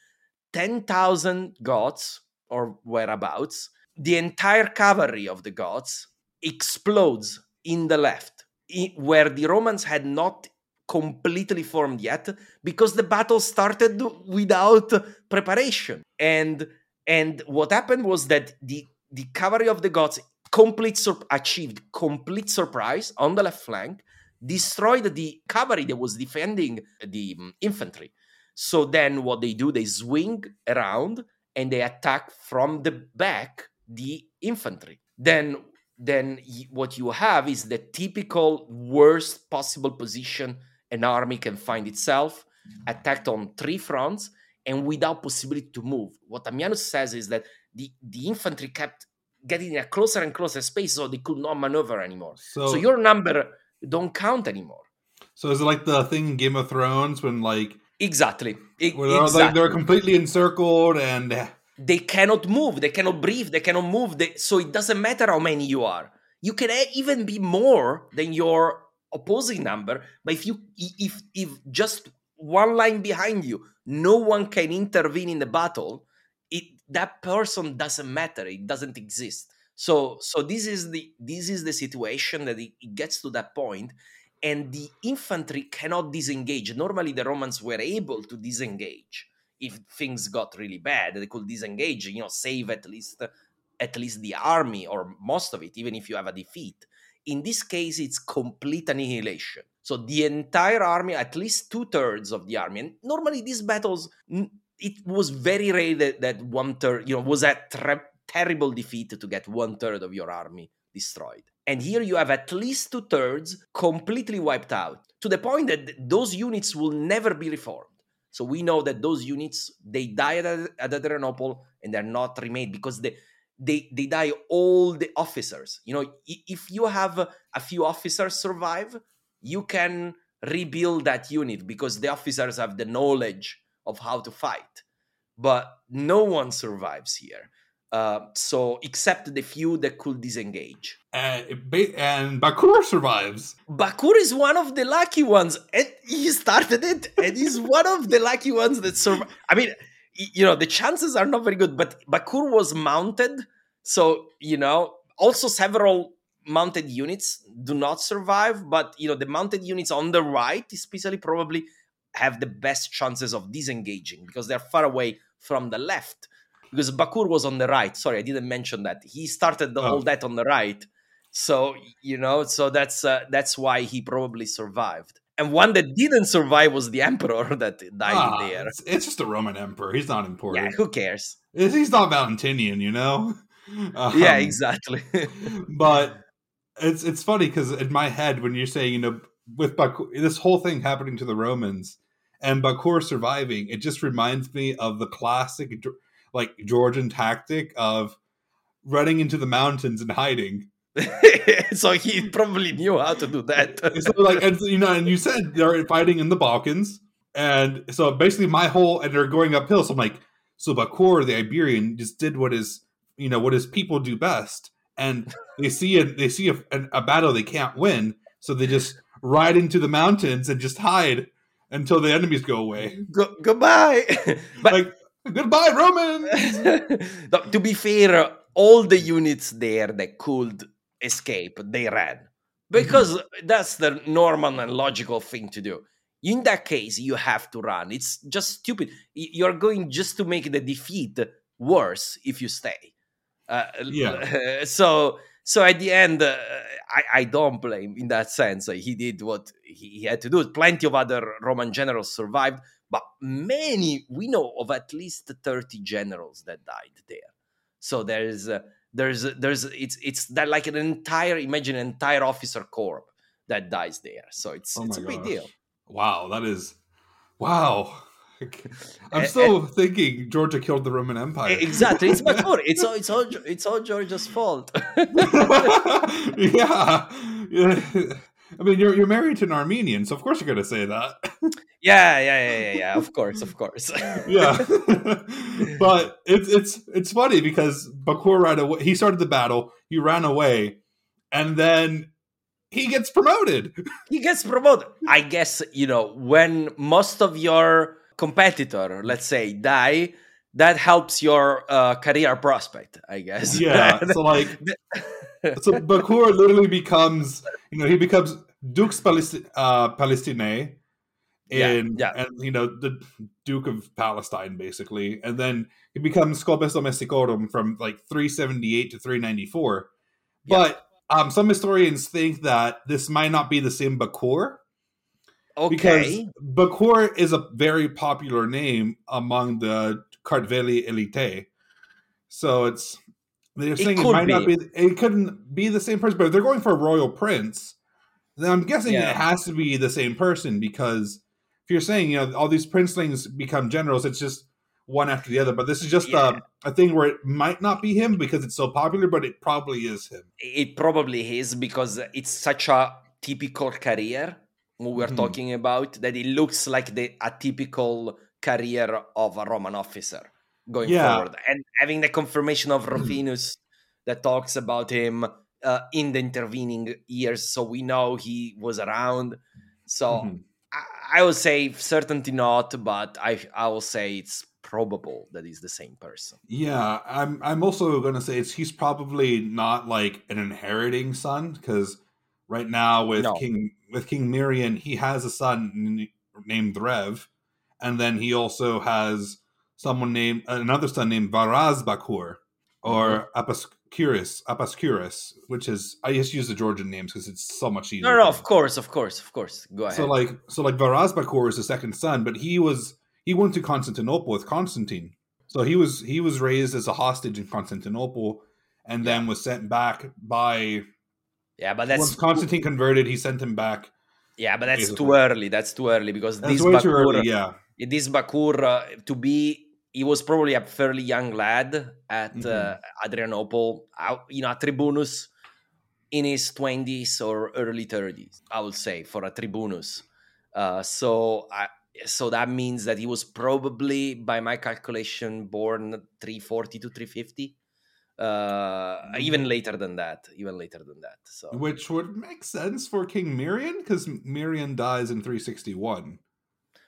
10,000 Goths or whereabouts, the entire cavalry of the Goths explodes in the left, where the Romans had not completely formed yet because the battle started without preparation and and what happened was that the the cavalry of the Goths complete sur- achieved complete surprise on the left flank, destroyed the cavalry that was defending the um, infantry. So then what they do, they swing around and they attack from the back the infantry. Then then what you have is the typical worst possible position an army can find itself, attacked on three fronts and without possibility to move. What Ammianus says is that the, the infantry kept getting in a closer and closer space so they could not maneuver anymore. So, so your number don't count anymore. So is it like the thing in Game of Thrones when like exactly, where they're, exactly. Like, they're completely encircled and eh. they cannot move, they cannot breathe, they cannot move. They, so it doesn't matter how many you are. You can even be more than your opposing number, but if you if if just one line behind you, no one can intervene in the battle that person doesn't matter it doesn't exist. So so this is the this is the situation that it, it gets to that point and the infantry cannot disengage. Normally the romans were able to disengage if things got really bad. They could disengage you know save at least at least the army or most of it even if you have a defeat. In this case it's complete annihilation. So the entire army at least two-thirds of the army and normally these battles it was very rare that, that one third, you know, was a tre- terrible defeat to get one third of your army destroyed. And here you have at least two thirds completely wiped out to the point that those units will never be reformed. So we know that those units they die at, at Adrianople and they're not remade because they they they die all the officers. You know, if you have a few officers survive, you can rebuild that unit because the officers have the knowledge of how to fight. But no one survives here. Uh, so except the few that could disengage. And, and Bakur survives. Bakur is one of the lucky ones, and he started it, and he's one of the lucky ones that survive. I mean, you know, the chances are not very good, but Bakur was mounted, so you know, also several mounted units do not survive, but you know, the mounted units on the right, especially, probably have the best chances of disengaging because they're far away from the left. Because Bakur was on the right. Sorry, I didn't mention that. He started the, Oh. all that on the right. So you know, so that's uh, that's why he probably survived. And one that didn't survive was the emperor that died Ah, there. It's, it's just a Roman emperor. He's not important. Yeah, who cares? He's not Valentinian, you know. yeah, Um, exactly. but it's it's funny because in my head when you're saying you know with Bakur, this whole thing happening to the Romans and Bakur surviving, it just reminds me of the classic like Georgian tactic of running into the mountains and hiding. so he probably knew how to do that. so like and you know and you said they're fighting in the Balkans and so basically my whole and they're going uphill so I'm like so Bakur the Iberian just did what his you know what his people do best and they see a they see a, a, a battle they can't win so they just ride into the mountains and just hide until the enemies go away Go- goodbye. but like goodbye Romans No, to be fair, all the units there that could escape, they ran. Because that's the normal and logical thing to do. In that case, you have to run. It's just stupid. You're going just to make the defeat worse if you stay. Uh, Yeah. So, so at the end, uh, I, I don't blame in that sense. He did what he, he had to do. Plenty of other Roman generals survived, but many we know of at least 30 generals that died there. So there's uh, there's there's it's it's that like an entire imagine an entire officer corps that dies there. So it's Oh it's a my big deal. wow that is wow I'm still thinking Georgia killed the Roman Empire Exactly, it's Bakur. It's all it's all it's all Georgia's fault. yeah. yeah. I mean, you're you're married to an Armenian, so of course you're going to say that. yeah, yeah, yeah, yeah, yeah. Of course, of course. yeah. but it's it's it's funny because Bakur ran away. He started the battle. He ran away, and then he gets promoted. he gets promoted. I guess you know when most of your competitor, let's say, die, that helps your uh, career prospect. I guess. Yeah. So like, so Bakur literally becomes, you know, he becomes Dux Palesti- uh, Palestinae. In yeah. and you know the Duke of Palestine basically, and then he becomes Comes Domesticorum from like 378 to 394. Yeah. But um, some historians think that this might not be the same Bakur because okay. Bakur is a very popular name among the Kartveli elite. So it's they're saying it, could might not be. be it couldn't be the same person, but if they're going for a royal prince, then I'm guessing Yeah. it has to be the same person because if you're saying you know all these princelings become generals, it's just one after the other. But this is just Yeah. a, a thing where it might not be him because it's so popular, but it probably is him. It probably is because it's such a typical career we were Mhm. talking about that it looks like the atypical career of a Roman officer going Yeah. forward, and having the confirmation of Rufinus that talks about him uh, in the intervening years, so we know he was around. So Mhm. I, I would say certainty not, but I I will say it's probable that he's the same person. Yeah, I'm. I'm also to say it's he's probably not like an inheriting son because right now with No. King with King Mirian, he has a son named Rev, and then he also has someone named another son named Varaz Bakur or mm-hmm. Apascuris, Apascuris, which is I just use the Georgian names because it's so much easier. No, no, of course, of course, of course. Go ahead. So like so like Varaz Bakur is the second son, but he was he went to Constantinople with Constantine. So he was he was raised as a hostage in Constantinople and then was sent back by yeah, but that's once Constantine converted, he sent him back. Yeah, but that's Basically. too early. That's too early because That's this Bakur, early, yeah. this Bakur uh, to be, he was probably a fairly young lad at uh, Mhm. Adrianople, out, you know, a tribunus in his twenties or early thirties. I would say for a tribunus. Uh, so, I, so that means that he was probably, by my calculation, born three forty to three fifty. Uh, even later than that, even later than that. So Which would make sense for King Mirian because Mirian dies in 361.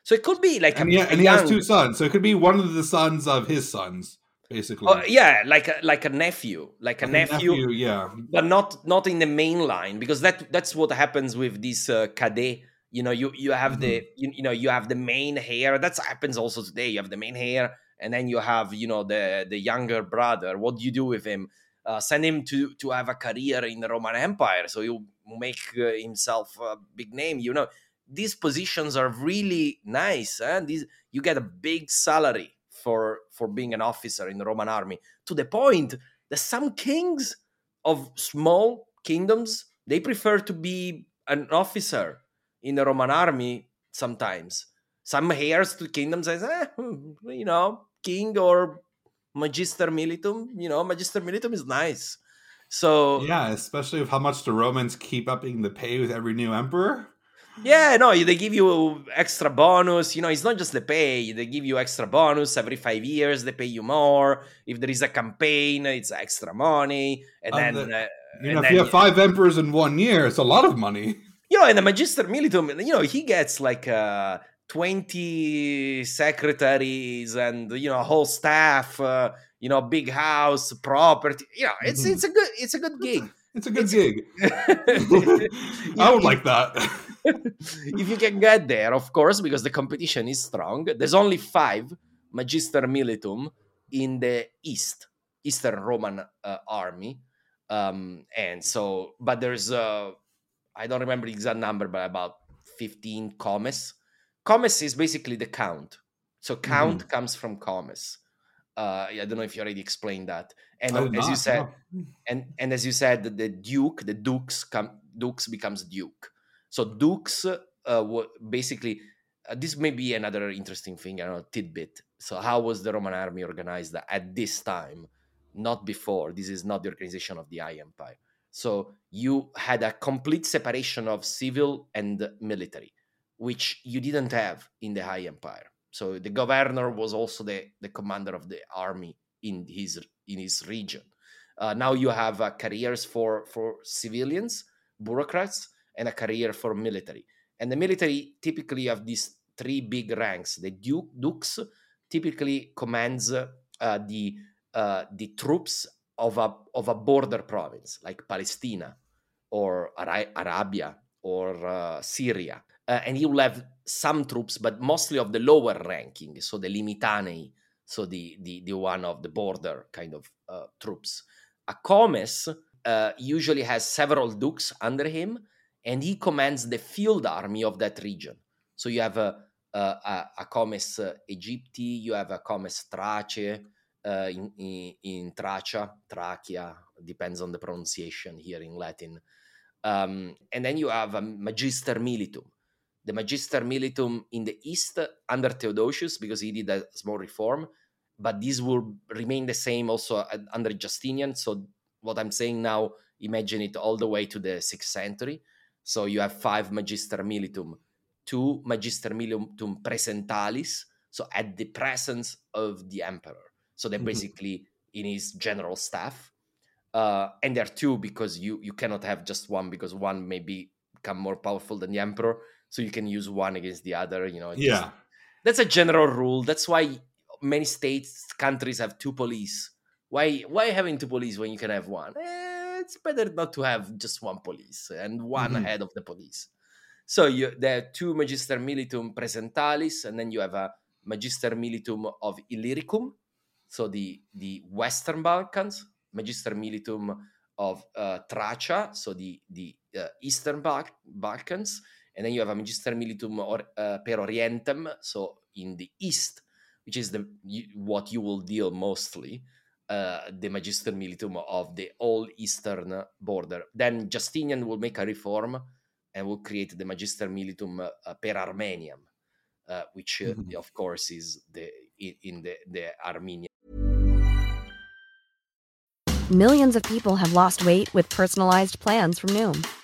so it could be like And, a, he, a and he has two sons. So it could be one of the sons of his sons, basically. Oh, yeah, like a, like a nephew, like a Like nephew, yeah. but not not in the main line because that that's what happens with this uh, cadet. You know, you you have the you, you know you have the main hair That happens also today. You have the main heir, and then you have you know the the younger brother. What do you do with him? Uh, send him to to have a career in the Roman Empire, so he'll make uh, himself a big name. You know, these positions are really nice, and these you get a big salary for for being an officer in the Roman army. To the point that some kings of small kingdoms they prefer to be an officer in the Roman army sometimes. Some heirs to kingdoms says, eh, hmm, you know, king or magister militum. You know, magister militum is nice. So Yeah, especially with how much the Romans keep upping the pay with every new emperor. Yeah, no, they give you extra bonus. You know, it's not just the pay. They give you extra bonus every five years. They pay you more. If there is a campaign, it's extra money. And Um, then, the- uh, You know, if then- you have five emperors in one year, it's a lot of money. you know, and the Magister Militum, you know, he gets like uh, 20 secretaries and, you know, whole staff, uh, you know, big house, property. You know, it's Mhm. it's a good it's a good gig. It's a good It's- gig. I would like that. if you can get there, of course, because the competition is strong. There's only five Magister Militum in the East, Eastern Roman uh, army, um, and so, but there's uh, I don't remember the exact number, but about fifteen comes. Comes is basically the count. So count comes from comes. Uh, I don't know if you already explained that. And I did as you said, no. and and as you said, the duke, the dukes come, dukes becomes duke. So dukes, uh, wa- basically, uh, this may be another interesting thing, I don't know, tidbit. So how was the Roman army organized at this time? Not before. This is not the organization of the High Empire. So you had a complete separation of civil and military, which you didn't have in the High Empire. So the governor was also the, the commander of the army in his in his region. Uh, now you have uh, careers for for civilians, bureaucrats, and a career for military. And the military typically have these three big ranks. The duke, dukes typically commands uh, the uh, the troops of a of a border province like Palestina or Ara- Arabia or uh, Syria, uh, and he will have some troops, but mostly of the lower ranking, so the limitanei, so the the the one of the border kind of uh, troops. A comes uh, usually has several dukes under him, and he commands the field army of that region. So you have a uh, Egypti, you have a comes Trace uh, in, in in Tracia, depends on the pronunciation here in Latin, um, and then you have a Magister Militum. The Magister Militum in the east under Theodosius because he did a small reform, but this will remain the same also under Justinian. So what I'm saying now, imagine it all the way to the sixth century. So you have five Magister Militum, two Magister Militum Praesentalis, so at the presence of the emperor. So they're Mhm. basically in his general staff. Uh, and there are two because you you cannot have just one because one may be, become more powerful than the emperor. So you can use one against the other. You know, just- Yeah. that's a general rule. That's why many states, countries have two police. Why why having two police when you can have one? Eh, it's better not to have just one police and one Mhm. head of the police. So you there are two Magister Militum Praesentalis, and then you have a Magister Militum of Illyricum, so the the Western Balkans, Magister Militum of uh, Tracia, so the the uh, Eastern Bal- Balkans, and then you have a Magister Militum or, uh, per Orientem, so in the East, which is the what you will deal mostly, uh, the Magister Militum of the all Eastern border. Then Justinian will make a reform and will create the Magister Militum uh, per Armeniam, uh, which uh, Mhm. of course is the in, in the the Armenian. Millions of people have lost weight with personalized plans from Noom,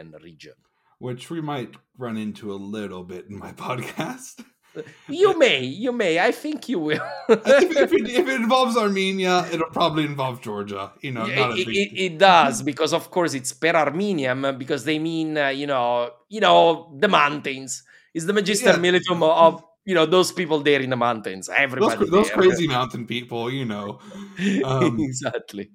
And region. which we might run into a little bit in my podcast. You may, you may. I think you will. if, if it, if it involves Armenia, it'll probably involve Georgia. You know, not it, it, it does because of course it's per Armenium because they mean uh, you know you know the mountains. It's the magister Yeah. militum of you know those people there in the mountains. those, Everybody, those there. crazy mountain people. You know, um, exactly.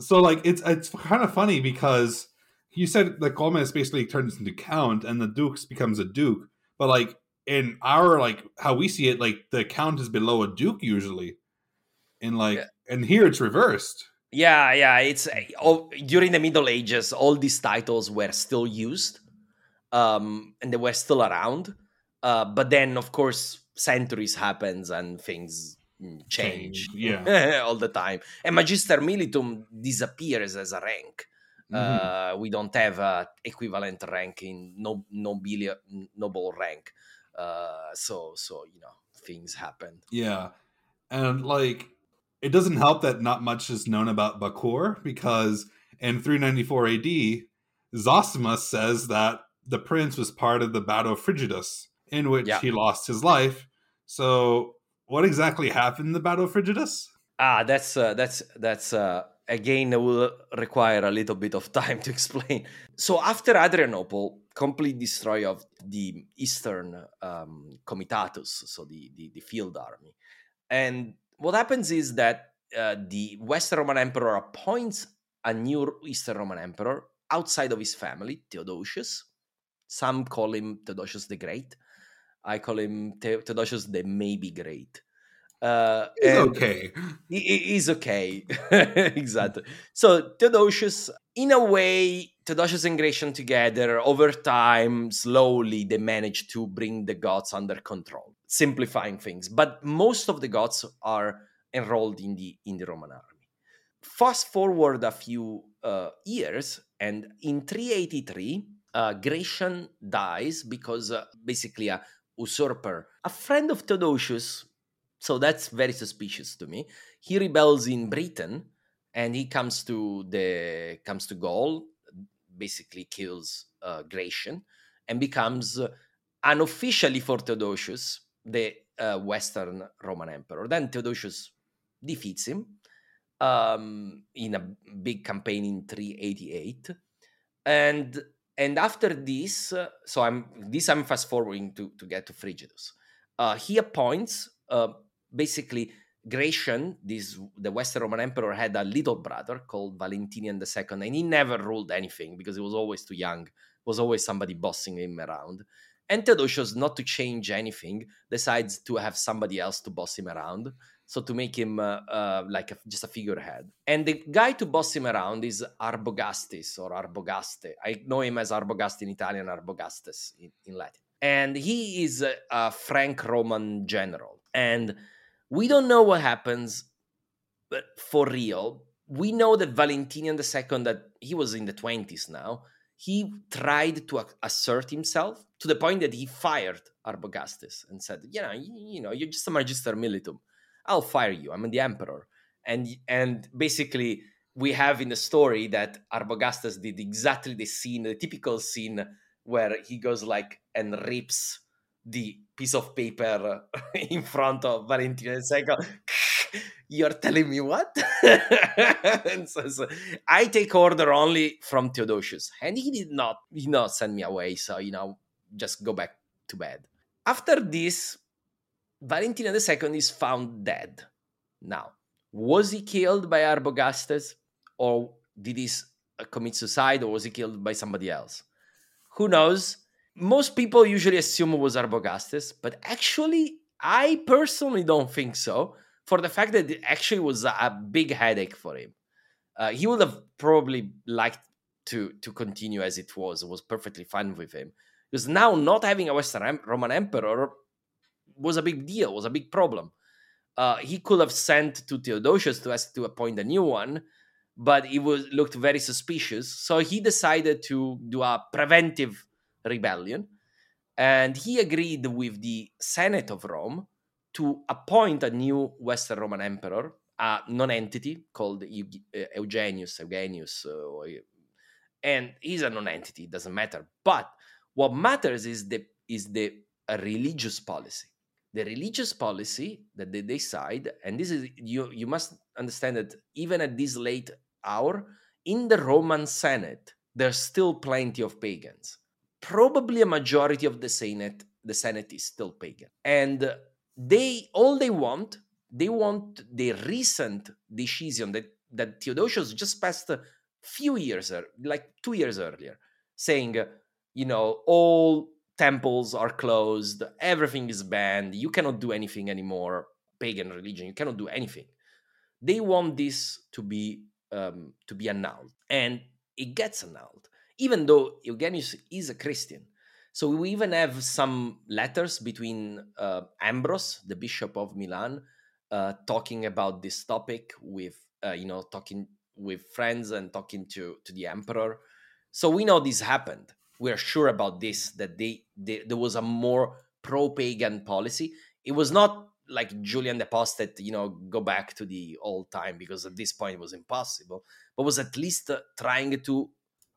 so like it's it's kind of funny because you said that comes basically turns into count and the Dukes becomes a duke, but like in our like how we see it, like the count is below a duke usually, and like Yeah. and here it's reversed. Yeah, yeah. It's all, during the Middle Ages, all these titles were still used, um, and they were still around. Uh, but then, of course, centuries happens and things mm, change. Yeah. all the time. And Magister Militum disappears as a rank. Mhm. Uh, we don't have a equivalent rank in no, nobilia, noble rank. Uh, so, so you know, things happen. Yeah. And like it doesn't help that not much is known about Bakur because in 394 AD, Zosimus says that the prince was part of the Battle of Frigidus, in which Yeah. he lost his life. So what exactly happened in the Battle of Frigidus? Ah, that's uh, that's that's uh, again will require a little bit of time to explain. So after Adrianople, complete destroy of the Eastern um, Comitatus, so the, the the field army, and what happens is that uh, the Western Roman Emperor appoints a new Eastern Roman Emperor outside of his family, Theodosius. Some call him Theodosius the Great. I call him The- Theodosius the Maybe Great. Uh, It's okay. he- he's okay. exactly. So Theodosius, in a way, Theodosius and Gratian together, over time, slowly, they manage to bring the Goths under control, simplifying things. But most of the Goths are enrolled in the in the Roman army. Fast forward a few uh, years, and in 383, uh, Gratian dies because uh, basically a usurper, a friend of Theodosius, so that's very suspicious to me. He rebels in Britain and he comes to the comes to Gaul, basically kills uh, Gratian and becomes uh, unofficially for Theodosius the uh, Western Roman Emperor. Then Theodosius defeats him um, in a big campaign in 388, and and after this, uh, so I'm this I'm fast forwarding to to get to Frigidus. Uh, he appoints uh, basically Gratian, this the Western Roman Emperor, had a little brother called Valentinian II, and he never ruled anything because he was always too young. Was always somebody bossing him around. And Theodosius, not to change anything, decides to have somebody else to boss him around. So to make him uh, uh, like a, just a figurehead. And the guy to boss him around is Arbogastes or Arbogaste. I know him as Arbogaste in Italian, Arbogastes in, in Latin. And he is a, a Frank Roman general. And we don't know what happens, but for real, we know that Valentinian II, that he was in the 20s now, he tried to assert himself to the point that he fired Arbogastes and said, you know, you, you know, you're just a magister militum. I'll fire you. I'm the emperor. And and basically we have in the story that Arbogastes did exactly the scene, the typical scene where he goes like and rips the piece of paper in front of Valentino II. You're telling me what? so, so I take order only from Theodosius, and he did not, did not send me away. So you know, just go back to bed. After this, Valentino II is found dead. Now, Was he killed by Arbogastes, or did he commit suicide, or was he killed by somebody else? Who knows? Most people usually assume it was Arbogastes, but actually, I personally don't think so. For the fact that it actually was a big headache for him. Uh, he would have probably liked to to continue as it was. It was perfectly fine with him because now not having a Western Roman emperor was a big deal, was a big problem. Uh, he could have sent to Theodosius to ask to appoint a new one, but it was looked very suspicious. So he decided to do a preventive rebellion, and he agreed with the Senate of Rome to appoint a new Western Roman emperor, a non-entity called Eugenius, Eugenius, uh, and he's a non-entity. It doesn't matter. But what matters is the is the religious policy the religious policy that they decide and this is you you must understand that even at this late hour in the roman senate there's still plenty of pagans probably a majority of the senate the senate is still pagan and they all they want they want the recent decision that that theodosius just passed a few years like two years earlier saying you know all temples are closed, everything is banned, you cannot do anything anymore. Pagan religion, you cannot do anything. They want this to be um, to be annulled, and it gets annulled, even though Eugenius is a Christian. So we even have some letters between uh, Ambrose, the bishop of Milan, uh, talking about this topic with uh, you know talking with friends and talking to to the emperor. So we know this happened we're sure about this that they, they there was a more pro-pagan policy. It was not like Julian the Apostate, you know, go back to the old time because at this point it was impossible, but was at least uh, trying to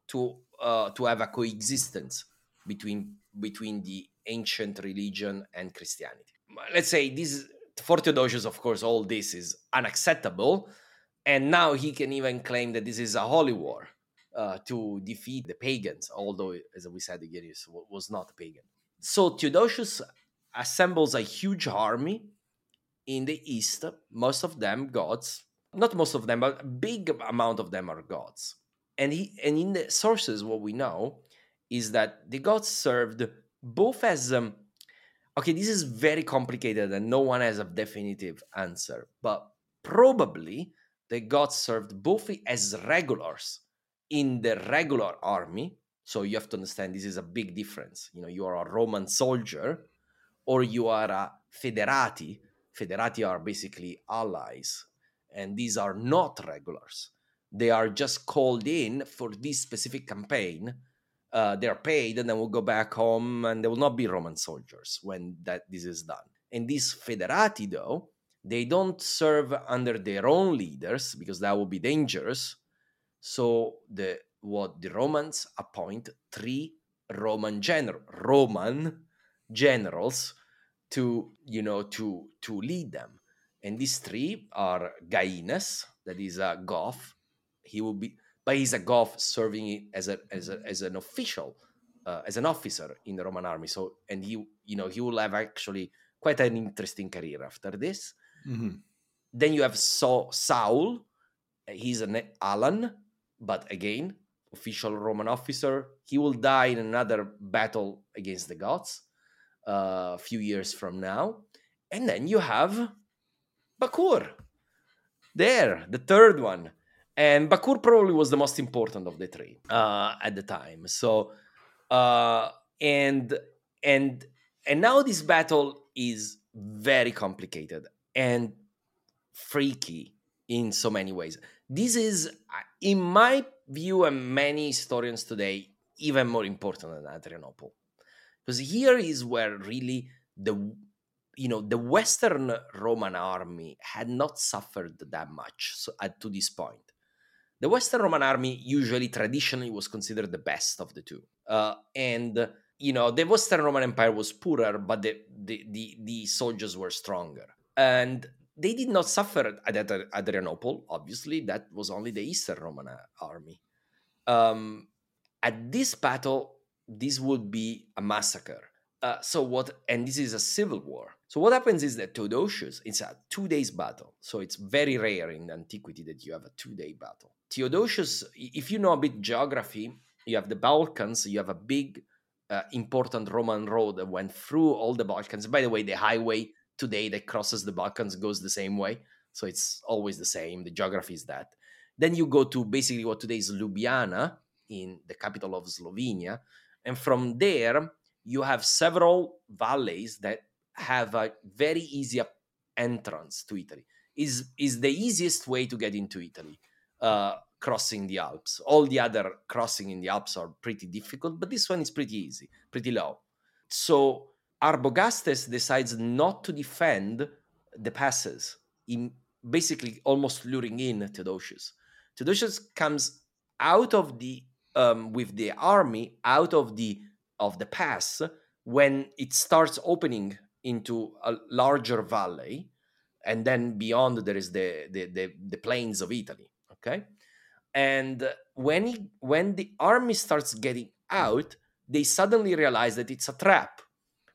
to uh, to have a coexistence between between the ancient religion and Christianity. Let's say this for Theodosius, of course, all this is unacceptable, and now he can even claim that this is a holy war uh, to defeat the pagans, although, as we said, Eugenius was not a pagan. So Theodosius assembles a huge army in the east, most of them Goths, not most of them, but a big amount of them are Goths. And he and in the sources, what we know is that the Goths served both as um, okay, this is very complicated and no one has a definitive answer, but probably the Goths served both as regulars in the regular army. So you have to understand this is a big difference. You know you are a roman soldier or you are a federati. Federati are basically allies and these are not regulars they are just called in for this specific campaign uh, they're paid and then will go back home and they will not be roman soldiers when that this is done and these federati though they don't serve under their own leaders because that would be dangerous so the what the Romans appoint three Roman general Roman generals to you know to to lead them, and these three are Gainas, that is a Goth. He will be, but he's a Goth serving as a as a, as an official, uh, as an officer in the Roman army. So and he you know he will have actually quite an interesting career after this. Mm-hmm. Then you have so Saul. He's an Alan but again, official Roman officer. He will die in another battle against the Goths uh, a few years from now. And then you have Bakur. There, the third one. And Bakur probably was the most important of the three uh, at the time. So, uh, and and and now this battle is very complicated and freaky in so many ways. This is, in my view, and many historians today, even more important than Adrianople, because here is where really the you know the Western Roman army had not suffered that much so, at, to this point. The Western Roman army usually traditionally was considered the best of the two, uh, and you know the Western Roman Empire was poorer, but the, the the the soldiers were stronger. And they did not suffer at Adrianople. Obviously, that was only the Eastern Roman uh, army. Um, at this battle, this would be a massacre. uh, so what? And this is a civil war. So what happens is that Theodosius, it's a two days battle. So it's very rare in antiquity that you have a two day battle. Theodosius, if you know a bit geography, you have the Balkans, you have a big, uh, important Roman road that went through all the Balkans. By the way, the highway today that crosses the Balkans goes the same way. So it's always the same. The geography is that. Then you go to basically what today is Ljubljana in the capital of Slovenia. And from there, you have several valleys that have a very easy entrance to Italy. Is is the easiest way to get into Italy, uh, crossing the Alps. All the other crossing in the Alps are pretty difficult, but this one is pretty easy, pretty low. So Arbogastes decides not to defend the passes, in basically almost luring in Theodosius. Theodosius comes out of the um, with the army out of the of the pass when it starts opening into a larger valley and then beyond there is the the the, the plains of italy okay? And when he, when the army starts getting out they suddenly realize that it's a trap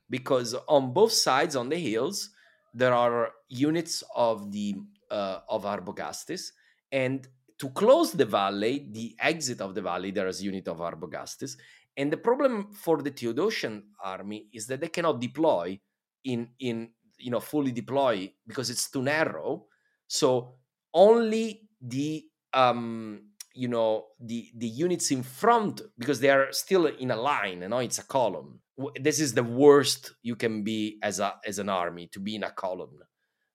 because on both sides on the hills there are units of the uh, of arbogastes and to close the valley the exit of the valley there is unit of arbogastes and the problem for the Theodosian army is that they cannot deploy in in you know fully deploy because it's too narrow. So only the um you know the the units in front because they are still in a line you know it's a column this is the worst you can be as a as an army to be in a column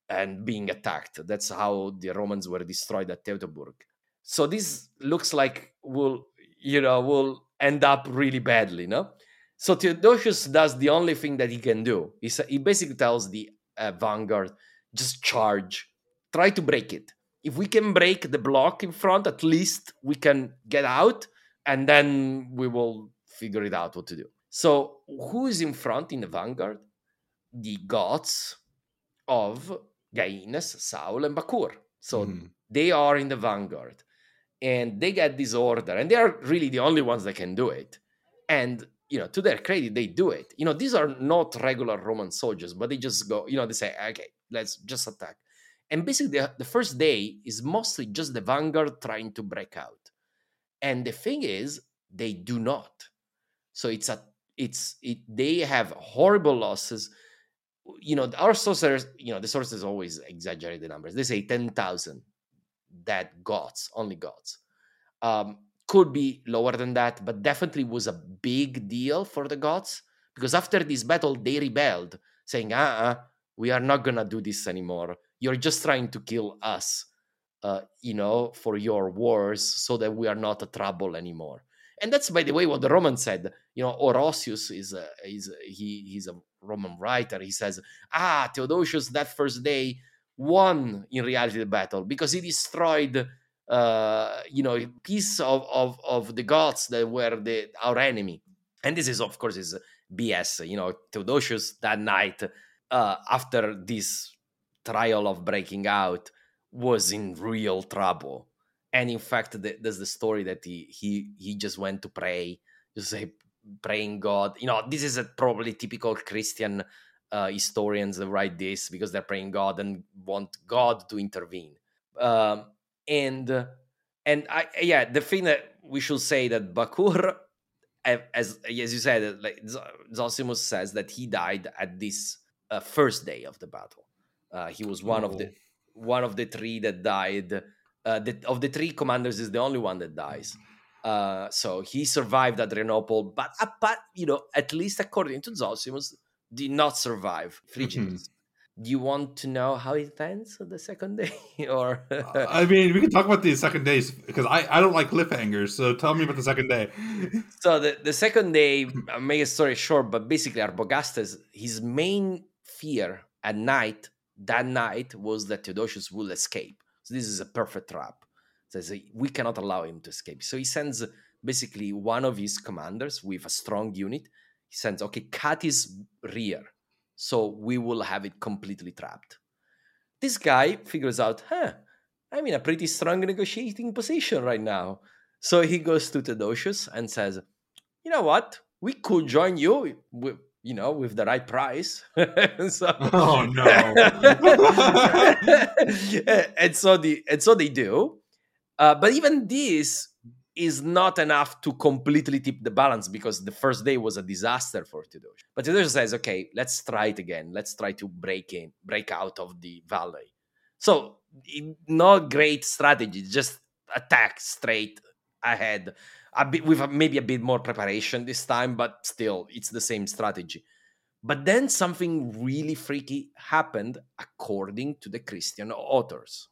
and being attacked that's how the romans were destroyed at teutoburg so this looks like will you know will end up really badly, no? So Theodosius does the only thing that he can do. He, he basically tells the uh, vanguard, just charge, try to break it. If we can break the block in front, at least we can get out, and then we will figure it out what to do. So who is in front in the vanguard? The Goths of Gainas, Saul, and Bakur. So mm. they are in the vanguard and they get this order and they are really the only ones that can do it and you know to their credit they do it. You know these are not regular roman soldiers but they just go you know they say okay let's just attack. And basically the, the first day is mostly just the vanguard trying to break out. And the thing is they do not. So it's a it's it they have horrible losses. You know our sources you know the sources always exaggerate the numbers. They say 10,000 that Goths, only Goths. Um, could be lower than that, but definitely was a big deal for the Goths because after this battle they rebelled, saying, "Ah, uh-uh, we are not gonna do this anymore. You're just trying to kill us, uh, you know, for your wars, so that we are not a trouble anymore." And that's, by the way, what the Romans said. You know, Orosius is a, is a, he he's a Roman writer. He says, "Ah, Theodosius, that first day." won in reality the battle because he destroyed uh, you know piece of, of of the Goths that were the our enemy. And this is of course is bs you know theodosius that night uh, after this trial of breaking out was in real trouble. And in fact the, there's the story that he he he just went to pray just say praying god. You know this is a probably typical christian uh, historians that write this because they're praying God and want God to intervene. Um, and and I yeah, the thing that we should say that Bakur, as as you said, like Zosimus says that he died at this uh, first day of the battle. Uh, he was one oh. of the one of the three that died. Uh, the, of the three commanders, is the only one that dies. Uh, so he survived Adrianople, but, but you know, at least according to Zosimus, did not survive Frigidus. Do you want to know how it ends on the second day, or? I mean, we can talk about the second days because I, I don't like cliffhangers. So tell me about the second day. so the, the second day, I'll make a story short, but basically, Arbogastes, his main fear at night that night was that Theodosius will escape. So this is a perfect trap. Says so we cannot allow him to escape. So he sends basically one of his commanders with a strong unit he sends, okay, cut his rear. So we will have it completely trapped. This guy figures out, huh, I'm in a pretty strong negotiating position right now. So he goes to Theodosius and says, you know what? We could join you. We, you know, with the right price. so, Oh no. and so the and so they do. Uh, but even this is not enough to completely tip the balance because the first day was a disaster for Teodosius. But Teodosius says, okay, let's try it again. Let's try to break in, break out of the valley. So not great strategy, just attack straight ahead. A bit with maybe a bit more preparation this time, but still, it's the same strategy. But then something really freaky happened according to the Christian authors.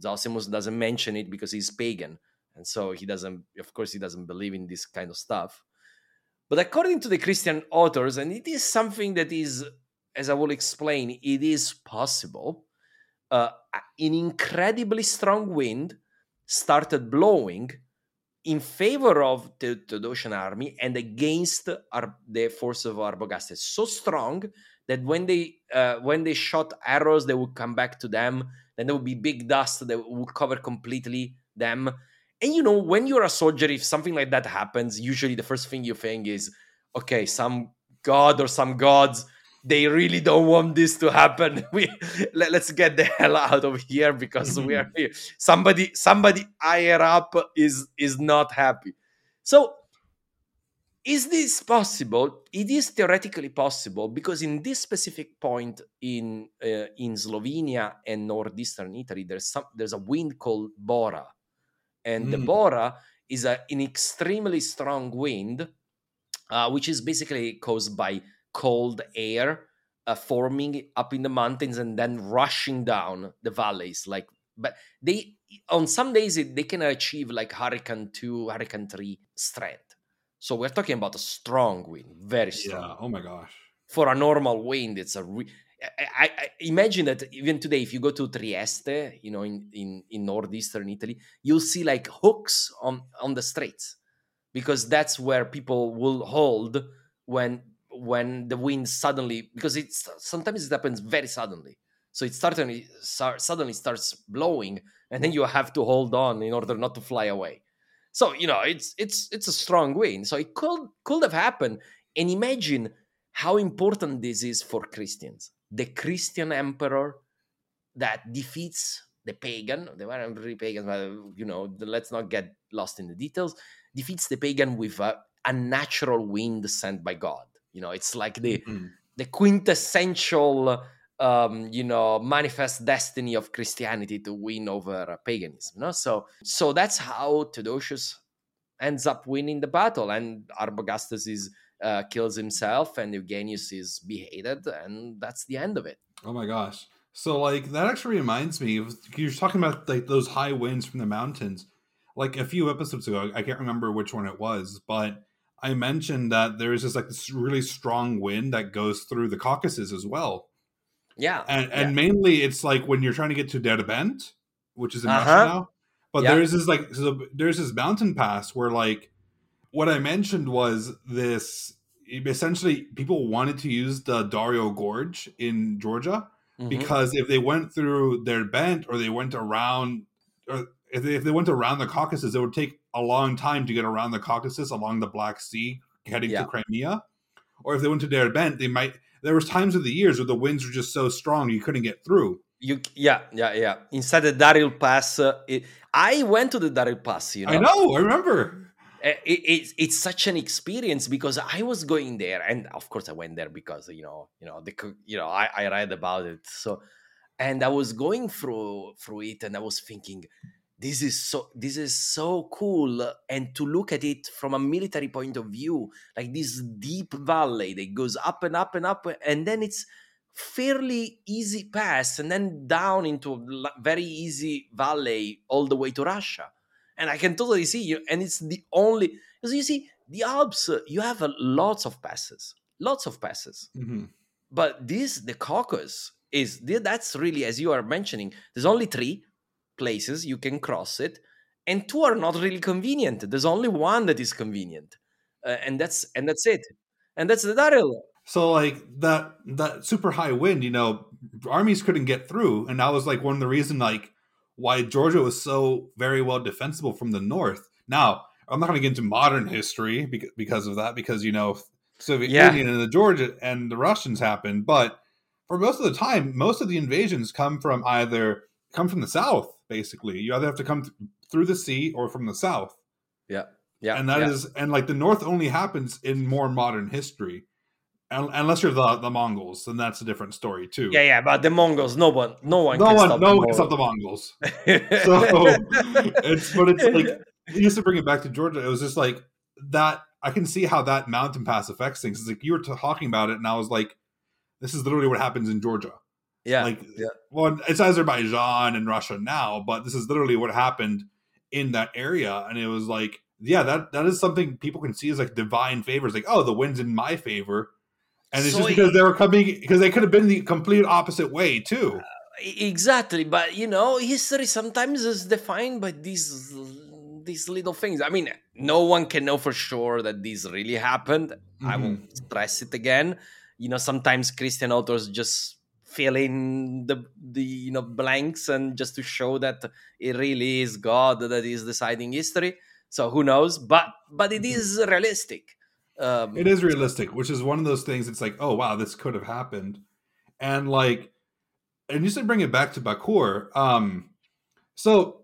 Zosimus doesn't mention it because he's pagan, and so he doesn't, of course, he doesn't believe in this kind of stuff. But according to the Christian authors, and it is something that is, as I will explain, it is possible. Uh, an incredibly strong wind started blowing in favor of the Theodosian army and against our, the force of Arbogast. So strong that when they uh, when they shot arrows, they would come back to them. Then there would be big dust that would cover completely them. And you know, when you're a soldier, if something like that happens, usually the first thing you think is, okay, some god or some gods they really don't want this to happen. We let, us get the hell out of here because we are here. Somebody somebody higher up is is not happy. So is this possible? It is theoretically possible because in this specific point in uh, in slovenia and northeastern italy there's some there's a wind called bora and mm. the bora is a, an extremely strong wind uh, which is basically caused by cold air uh, forming up in the mountains and then rushing down the valleys like but they on some days it, they can achieve like hurricane 2 hurricane 3 strength. So we're talking about a strong wind very strong. yeah oh my gosh. For a normal wind it's a re- I, I, imagine that even today if you go to trieste you know in, in, in northeastern italy you'll see like hooks on on the streets because that's where people will hold when when the wind suddenly because it's sometimes it happens very suddenly. So it suddenly suddenly starts blowing and then you have to hold on in order not to fly away. So you know it's it's it's a strong wind. So it could could have happened. And imagine how important this is for christians the christian emperor that defeats the pagan they weren't really pagans but you know let's not get lost in the details defeats the pagan with a, a natural wind sent by god you know it's like the mm-hmm. the quintessential um, you know manifest destiny of christianity to win over paganism no so so that's how theodosius ends up winning the battle and Arbogastus is uh, kills himself and eugenius is beheaded and that's the end of it oh my gosh so like that actually reminds me of you're talking about like those high winds from the mountains like a few episodes ago i can't remember which one it was but I mentioned that there is this like this really strong wind that goes through the Caucasus as well. Yeah, and yeah. and mainly it's like when you're trying to get to Derbent, which is in uh-huh. Russia now. But yeah. there's this like so there's this mountain pass where like what I mentioned was this essentially people wanted to use the Darial Gorge in Georgia mm-hmm. because if they went through Derbent or they went around or if they, if they went around the Caucasus, it would take a long time to get around the Caucasus along the Black Sea, heading yeah. to Crimea. Or if they went to their Derbent, they might. There was times of the years where the winds were just so strong you couldn't get through. You yeah yeah yeah. Inside the Darial Pass, uh, it, I went to the Darial Pass. You know, I know. I remember. Uh, it, it, it's such an experience because I was going there, and of course I went there because you know you know the you know I, I read about it so, and I was going through through it, and I was thinking this is so this is so cool and to look at it from a military point of view like this deep valley that goes up and up and up and then it's fairly easy pass and then down into a very easy valley all the way to russia and i can totally see you and it's the only because you see the alps you have a, lots of passes lots of passes mm-hmm. but this the caucasus is that's really as you are mentioning there's only three places you can cross it and two are not really convenient there's only one that is convenient uh, and that's and that's it and that's the Darial. So like that that super high wind, you know, armies couldn't get through, and that was like one of the reason like why Georgia was so very well defensible from the north. Now I'm not going to get into modern history because of that, because you know Soviet Yeah. Union and the Georgia and the Russians happened, but for most of the time, most of the invasions come from either come from the south. Basically, you either have to come th- through the sea or from the south, Yeah, yeah, and that yeah. is and like the north only happens in more modern history, unless you're the the Mongols, then that's a different story too. yeah, yeah. But the Mongols, no one, no one, no can one, stop no one can stop the Mongols. So it's but it's like just to bring it back to Georgia, it was just like that. I can see how that mountain pass affects things. It's like you were talking about it, and I was like, "This is literally what happens in Georgia." yeah, like, yeah. well, it's Azerbaijan and Russia now, but this is literally what happened in that area, and it was like, yeah, that that is something people can see as like divine favors. Like, oh, the wind's in my favor, and it's So just because they were coming because they could have been the complete opposite way too. E- Exactly, but you know, history sometimes is defined by these these little things. I mean, no one can know for sure that this really happened. I will mm-hmm. stress it again. You know, sometimes Christian authors just fill in the the you know blanks and just to show that it really is God that is deciding history. So who knows? But but it mm-hmm. is realistic. Um, It is realistic, which is one of those things. It's like, oh wow, this could have happened, and like, and just to bring it back to Bakur. Um, so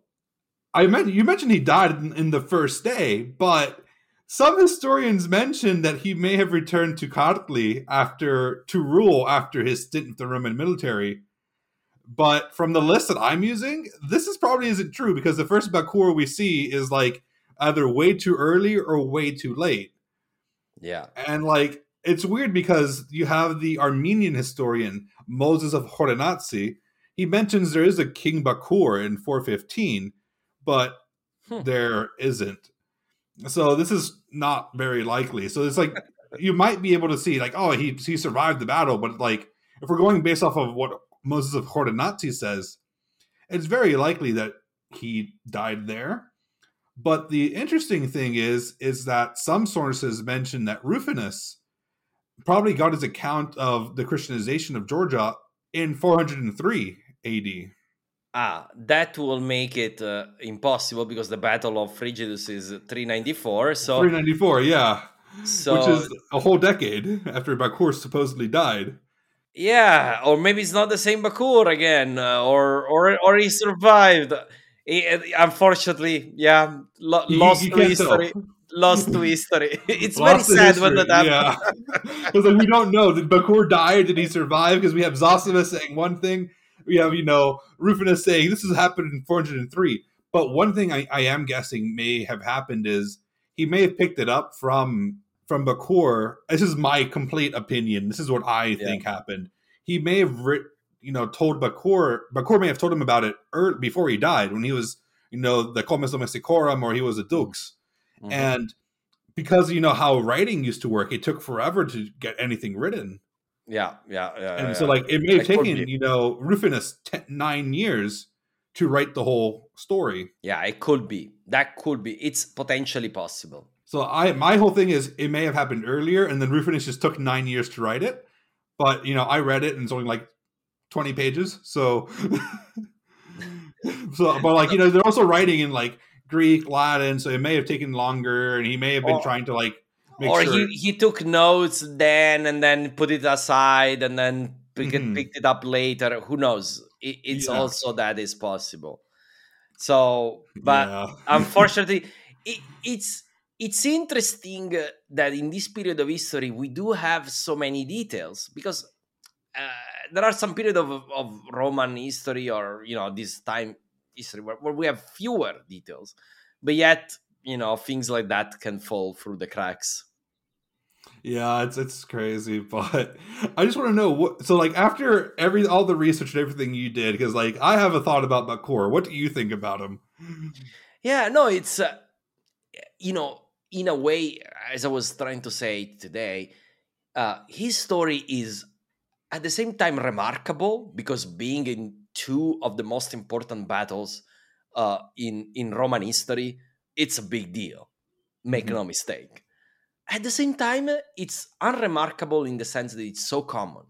I meant you mentioned he died in, in the first day, but some historians mention that he may have returned to Kartli after to rule after his stint with the Roman military. But from the list that I'm using, this is probably isn't true because the first Bakur we see is like either way too early or way too late. Yeah, And like it's weird because you have the Armenian historian Moses of Khorenatsi. He mentions there is a King Bakur in 415, but Hmm. there isn't. So this is not very likely. So it's like you might be able to see like, oh, he he survived the battle, but like if we're going based off of what Moses of Khorenatsi says, it's very likely that he died there. But the interesting thing is, is that some sources mention that Rufinus probably got his account of the Christianization of Georgia in 403 AD. Ah, that will make it uh, impossible because the Battle of Frigidus is 394. So, 394, yeah, so which is a whole decade after Bakur supposedly died. yeah, or maybe it's not the same Bakur again, uh, or or or he survived. Uh, unfortunately, yeah, lo- You- lost you to can't tell. history. Lost to history. It's Lost very sad when history, that happens. Yeah, because like we don't know did Bakur die? or Did he survive? Because we have Zosima saying one thing, we have you know Rufinus saying this has happened in 403. But one thing I, I am guessing may have happened is he may have picked it up from from Bakur. This is my complete opinion. This is what I think happened. He may have writ, you know told Bakur. Bakur may have told him about it before he died when he was you know the Comes Domesticorum or he was a Dux. Mhm. And because you know how writing used to work, it took forever to get anything written. yeah, yeah, yeah. And yeah, so, like, it may have taken, you know, Rufinus ten, nine years to write the whole story. yeah, it could be. That could be. It's potentially possible. So, I my whole thing is it may have happened earlier, and then Rufinus just took nine years to write it. But you know, I read it, and it's only like twenty pages. So, so, but like, you know, they're also writing in like Greek, Latin, so it may have taken longer, and he may have been trying to like make or sure. he, he took notes then and then put it aside and then pick it, Mhm. picked it up later who knows it, it's Yeah. also that is possible so but Yeah. unfortunately it, it's it's interesting that in this period of history we do have so many details because uh, there are some period of, of roman history or you know this time history where, where we have fewer details but yet you know things like that can fall through the cracks Yeah, it's it's crazy, but I just want to know what. So, like, after every all the research and everything you did, because like I have a thought about Bakur. What do you think about him? Yeah, no, it's uh, you know, in a way, as I was trying to say today, uh, his story is at the same time remarkable because being in two of the most important battles uh, in in Roman history, it's a big deal. Make Mhm. no mistake. At the same time, it's unremarkable in the sense that it's so common.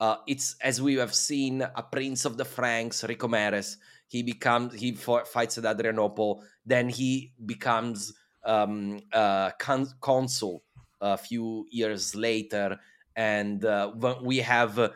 Uh, it's as we have seen a prince of the Franks, Richomeres. He becomes he fights at Adrianople. Then he becomes um, uh, con- consul a few years later, and uh, we have uh,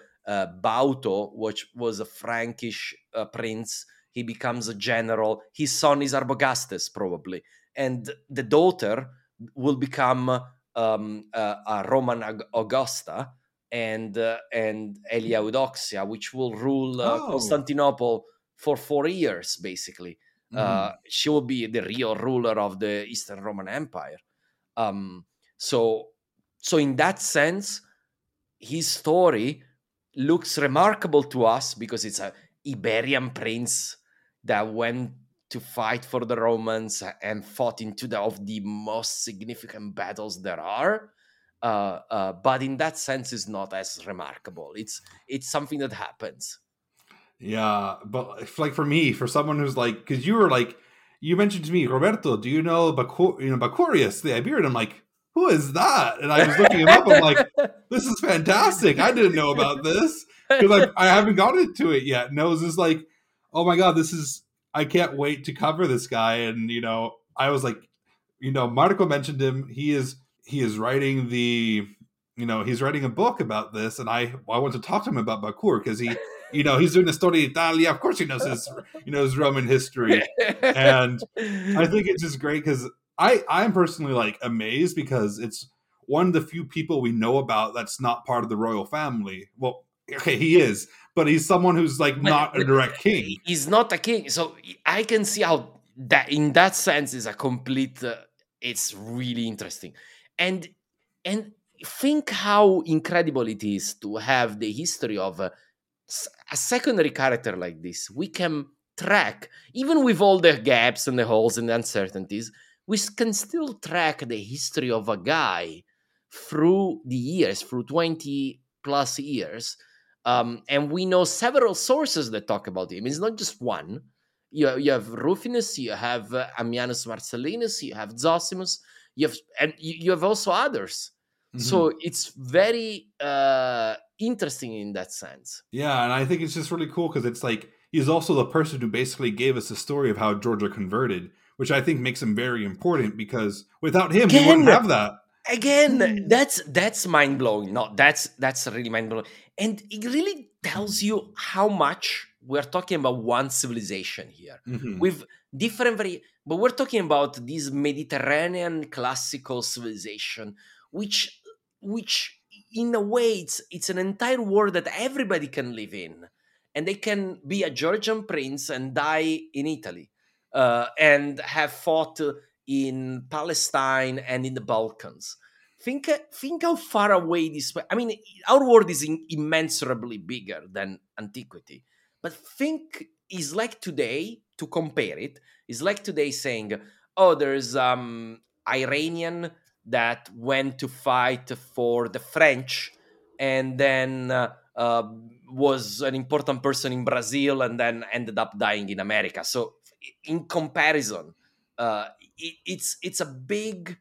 Bauto, which was a Frankish uh, prince. He becomes a general. His son is Arbogastes, probably, and the daughter will become um, a Roman Augusta and uh, and Aelia Eudoxia, which will rule uh, oh. Constantinople for four years, basically. Mm. Uh, she will be the real ruler of the Eastern Roman Empire. Um, so, so in that sense, his story looks remarkable to us because it's a Iberian prince that went to fight for the Romans and fought into the of the most significant battles there are. Uh, uh, but in that sense, is not as remarkable. It's it's something that happens. Yeah, but like for me, for someone who's like, because you were like, you mentioned to me, Roberto, do you know Bakur- you know Bacurius the Iberian? I'm like, who is that? And I was looking him up. I'm like, this is fantastic. I didn't know about this because I, I haven't gotten into it yet. And I was just like, oh my god, this is. I can't wait to cover this guy. And you know, I was like, you know, Marco mentioned him. He is he is writing the you know he's writing a book about this and i i want to talk to him about bakur because he you know he's doing the story of italia of course he knows his you know his roman history and i think it's just great because i i'm personally like amazed because it's one of the few people we know about that's not part of the royal family. Well okay he is but he's someone who's like not a direct king. he's not a king. So i can see how that in that sense is a complete uh, it's really interesting. And and think how incredible it is to have the history of a, a, secondary character like this. We can track even with all the gaps and the holes and the uncertainties we can still track the history of a guy through the years through 20 plus years um, and we know several sources that talk about him. It's not just one. You, you have rufinus you have uh, ammianus marcellinus you have zosimus you have and you have also others. Mm-hmm. so it's very uh interesting in that sense. Yeah and i think it's just really cool because it's like he's also the person who basically gave us the story of how georgia converted which i think makes him very important because without him again, we wouldn't have that. again hmm. that's that's mind-blowing. No that's that's really mind-blowing. And it really tells you how much we're talking about one civilization here mm-hmm. with different very but we're talking about this mediterranean classical civilization which which in a way it's it's an entire world that everybody can live in. And they can be a georgian prince and die in italy uh, and have fought in palestine and in the balkans think think how far away this i mean our world is in, immeasurably bigger than antiquity but think is like today to compare it is like today saying, "Oh, there's um Iranian that went to fight for the French, and then uh, uh, was an important person in Brazil, and then ended up dying in America." So, in comparison, uh, it, it's it's a big,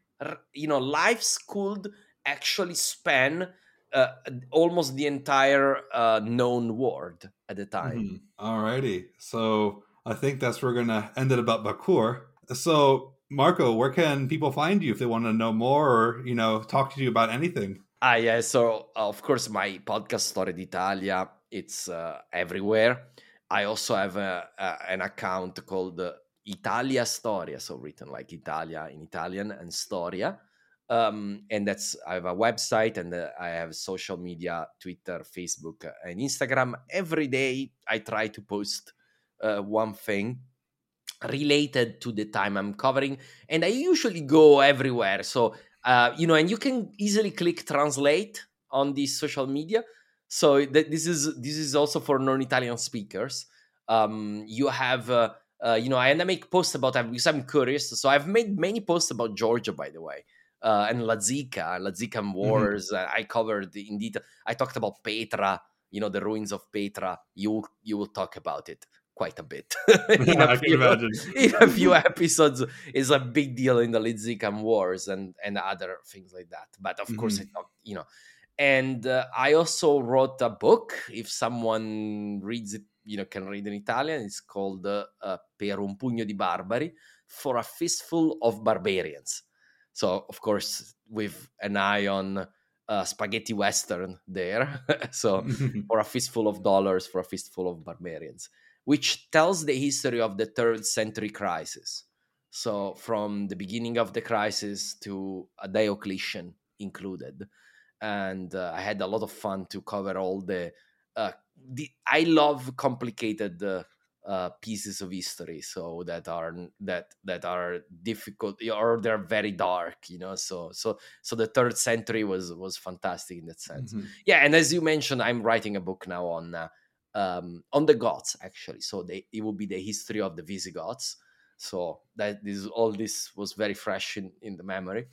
you know, lives could actually span uh, almost the entire uh, known world at the time. Mm-hmm. Alrighty, so I think that's where we're gonna end it about Bakur. So, Marco, where can people find you if they want to know more or you know talk to you about anything? Ah, yeah. So, of course, my podcast Storia d'Italia it's uh, everywhere. I also have a, an account called uh, Italia Storia, so written like Italia in Italian and Storia. Um, and that's I have a website and uh, I have social media, Twitter, Facebook, and Instagram. Every day I try to post uh, one thing related to the time I'm covering, and I usually go everywhere. So uh, you know, and you can easily click translate on these social media. So th- this is this is also for non-Italian speakers. Um, you have. Uh, uh, you know, I and I make posts about that because I'm curious. So I've made many posts about Georgia, by the way, uh, and Lazica, Lazican mm-hmm. Wars. Mm-hmm. I covered in detail. I talked about Petra, you know, the ruins of Petra. You you will talk about it quite a bit. in, a few, in a few episodes is a big deal in the Lazican Wars and and other things like that. But of mm-hmm. course, I talk, you know. And uh, I also wrote a book. If someone reads it, you know, can read in Italian. It's called uh, uh, Per un pugno di barbari, for a fistful of barbarians. So of course, with an eye on uh, spaghetti western there. so for a fistful of dollars, for a fistful of barbarians, which tells the history of the third century crisis. So from the beginning of the crisis to a Diocletian included, and uh, I had a lot of fun to cover all the. Uh, the I love complicated uh, uh, pieces of history so that are that that are difficult or they're very dark you know so so so the third century was was fantastic in that sense mm-hmm. yeah and as you mentioned i'm writing a book now on uh, um on the goths actually so they, it will be the history of the visigoths so that this all this was very fresh in in the memory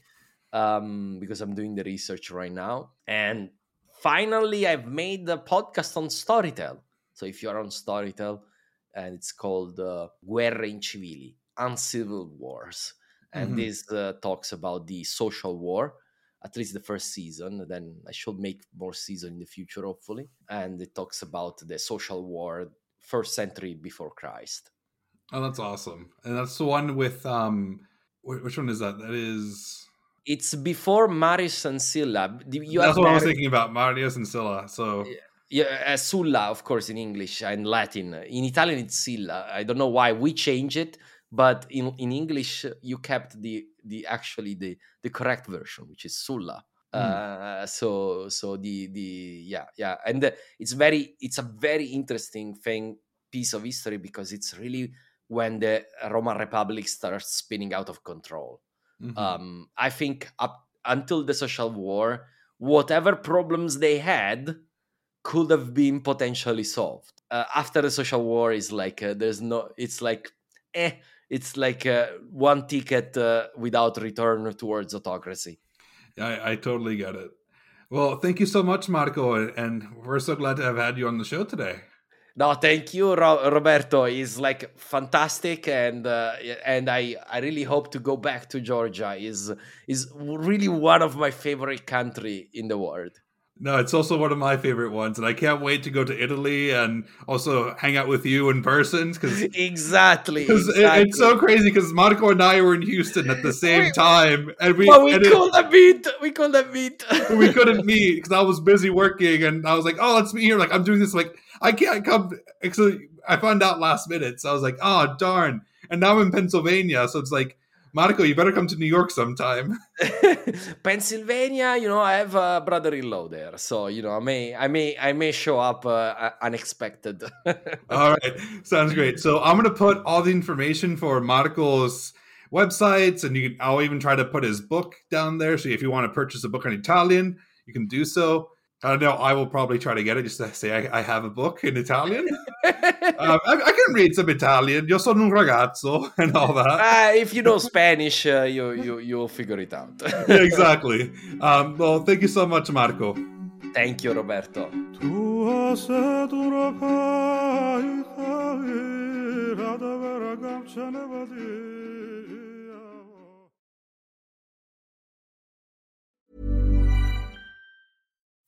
um because i'm doing the research right now and finally i've made the podcast on storytel so if you're on storytel and it's called uh, Guerre Incivili, Uncivil Wars. And mm-hmm. this uh, talks about the social war, at least the first season. Then I should make more season in the future, hopefully. And it talks about the social war, first century before Christ. Oh, that's awesome! And that's the one with um, which one is that? That is. It's before Marius and Sylla. You that's what I was thinking about, Marius and Sylla. So yeah uh, Sulla, of course, in English and Latin. In Italian, it's Silla. I don't know why we change it, but in, in English, you kept the the actually the the correct version, which is Sulla. Mm. Uh, so so the the yeah yeah, and the, it's very it's a very interesting thing piece of history because it's really when the Roman Republic starts spinning out of control. Mm-hmm. Um, I think up until the social war, whatever problems they had could have been potentially solved. Uh, after the social war is like uh, there's no it's like eh it's like uh, one ticket uh, without return towards autocracy. I, I totally get it. Well, thank you so much, Marco, and we're so glad to have had you on the show today. No, thank you, Ro- Roberto. It's like fantastic, and uh, and I, I really hope to go back to Georgia. is is really one of my favorite country in the world. No, it's also one of my favorite ones, and I can't wait to go to Italy and also hang out with you in person. Because exactly, cause exactly. It, it's so crazy. Because Marco and I were in Houston at the same time, and we well, we couldn't meet. We couldn't meet. we couldn't meet because I was busy working, and I was like, "Oh, let's meet here." Like I'm doing this. Like I can't come. So I found out last minute, so I was like, "Oh, darn!" And now I'm in Pennsylvania, so it's like Marco, you better come to New York sometime. Pennsylvania, you know, I have a brother-in-law there, so you know, I may, I may, I may show up uh, unexpected. all right, sounds great. So I'm gonna put all the information for Marco's websites, and you can. I'll even try to put his book down there. So if you want to purchase a book in Italian, you can do so. I don't know. I will probably try to get it just to say I, I have a book in Italian. um, I, I, can read some Italian. Io sono un ragazzo and all that. Uh, if you know Spanish, uh, you you you'll figure it out. yeah, exactly. Um, well, thank you so much, Marco. Thank you, Roberto.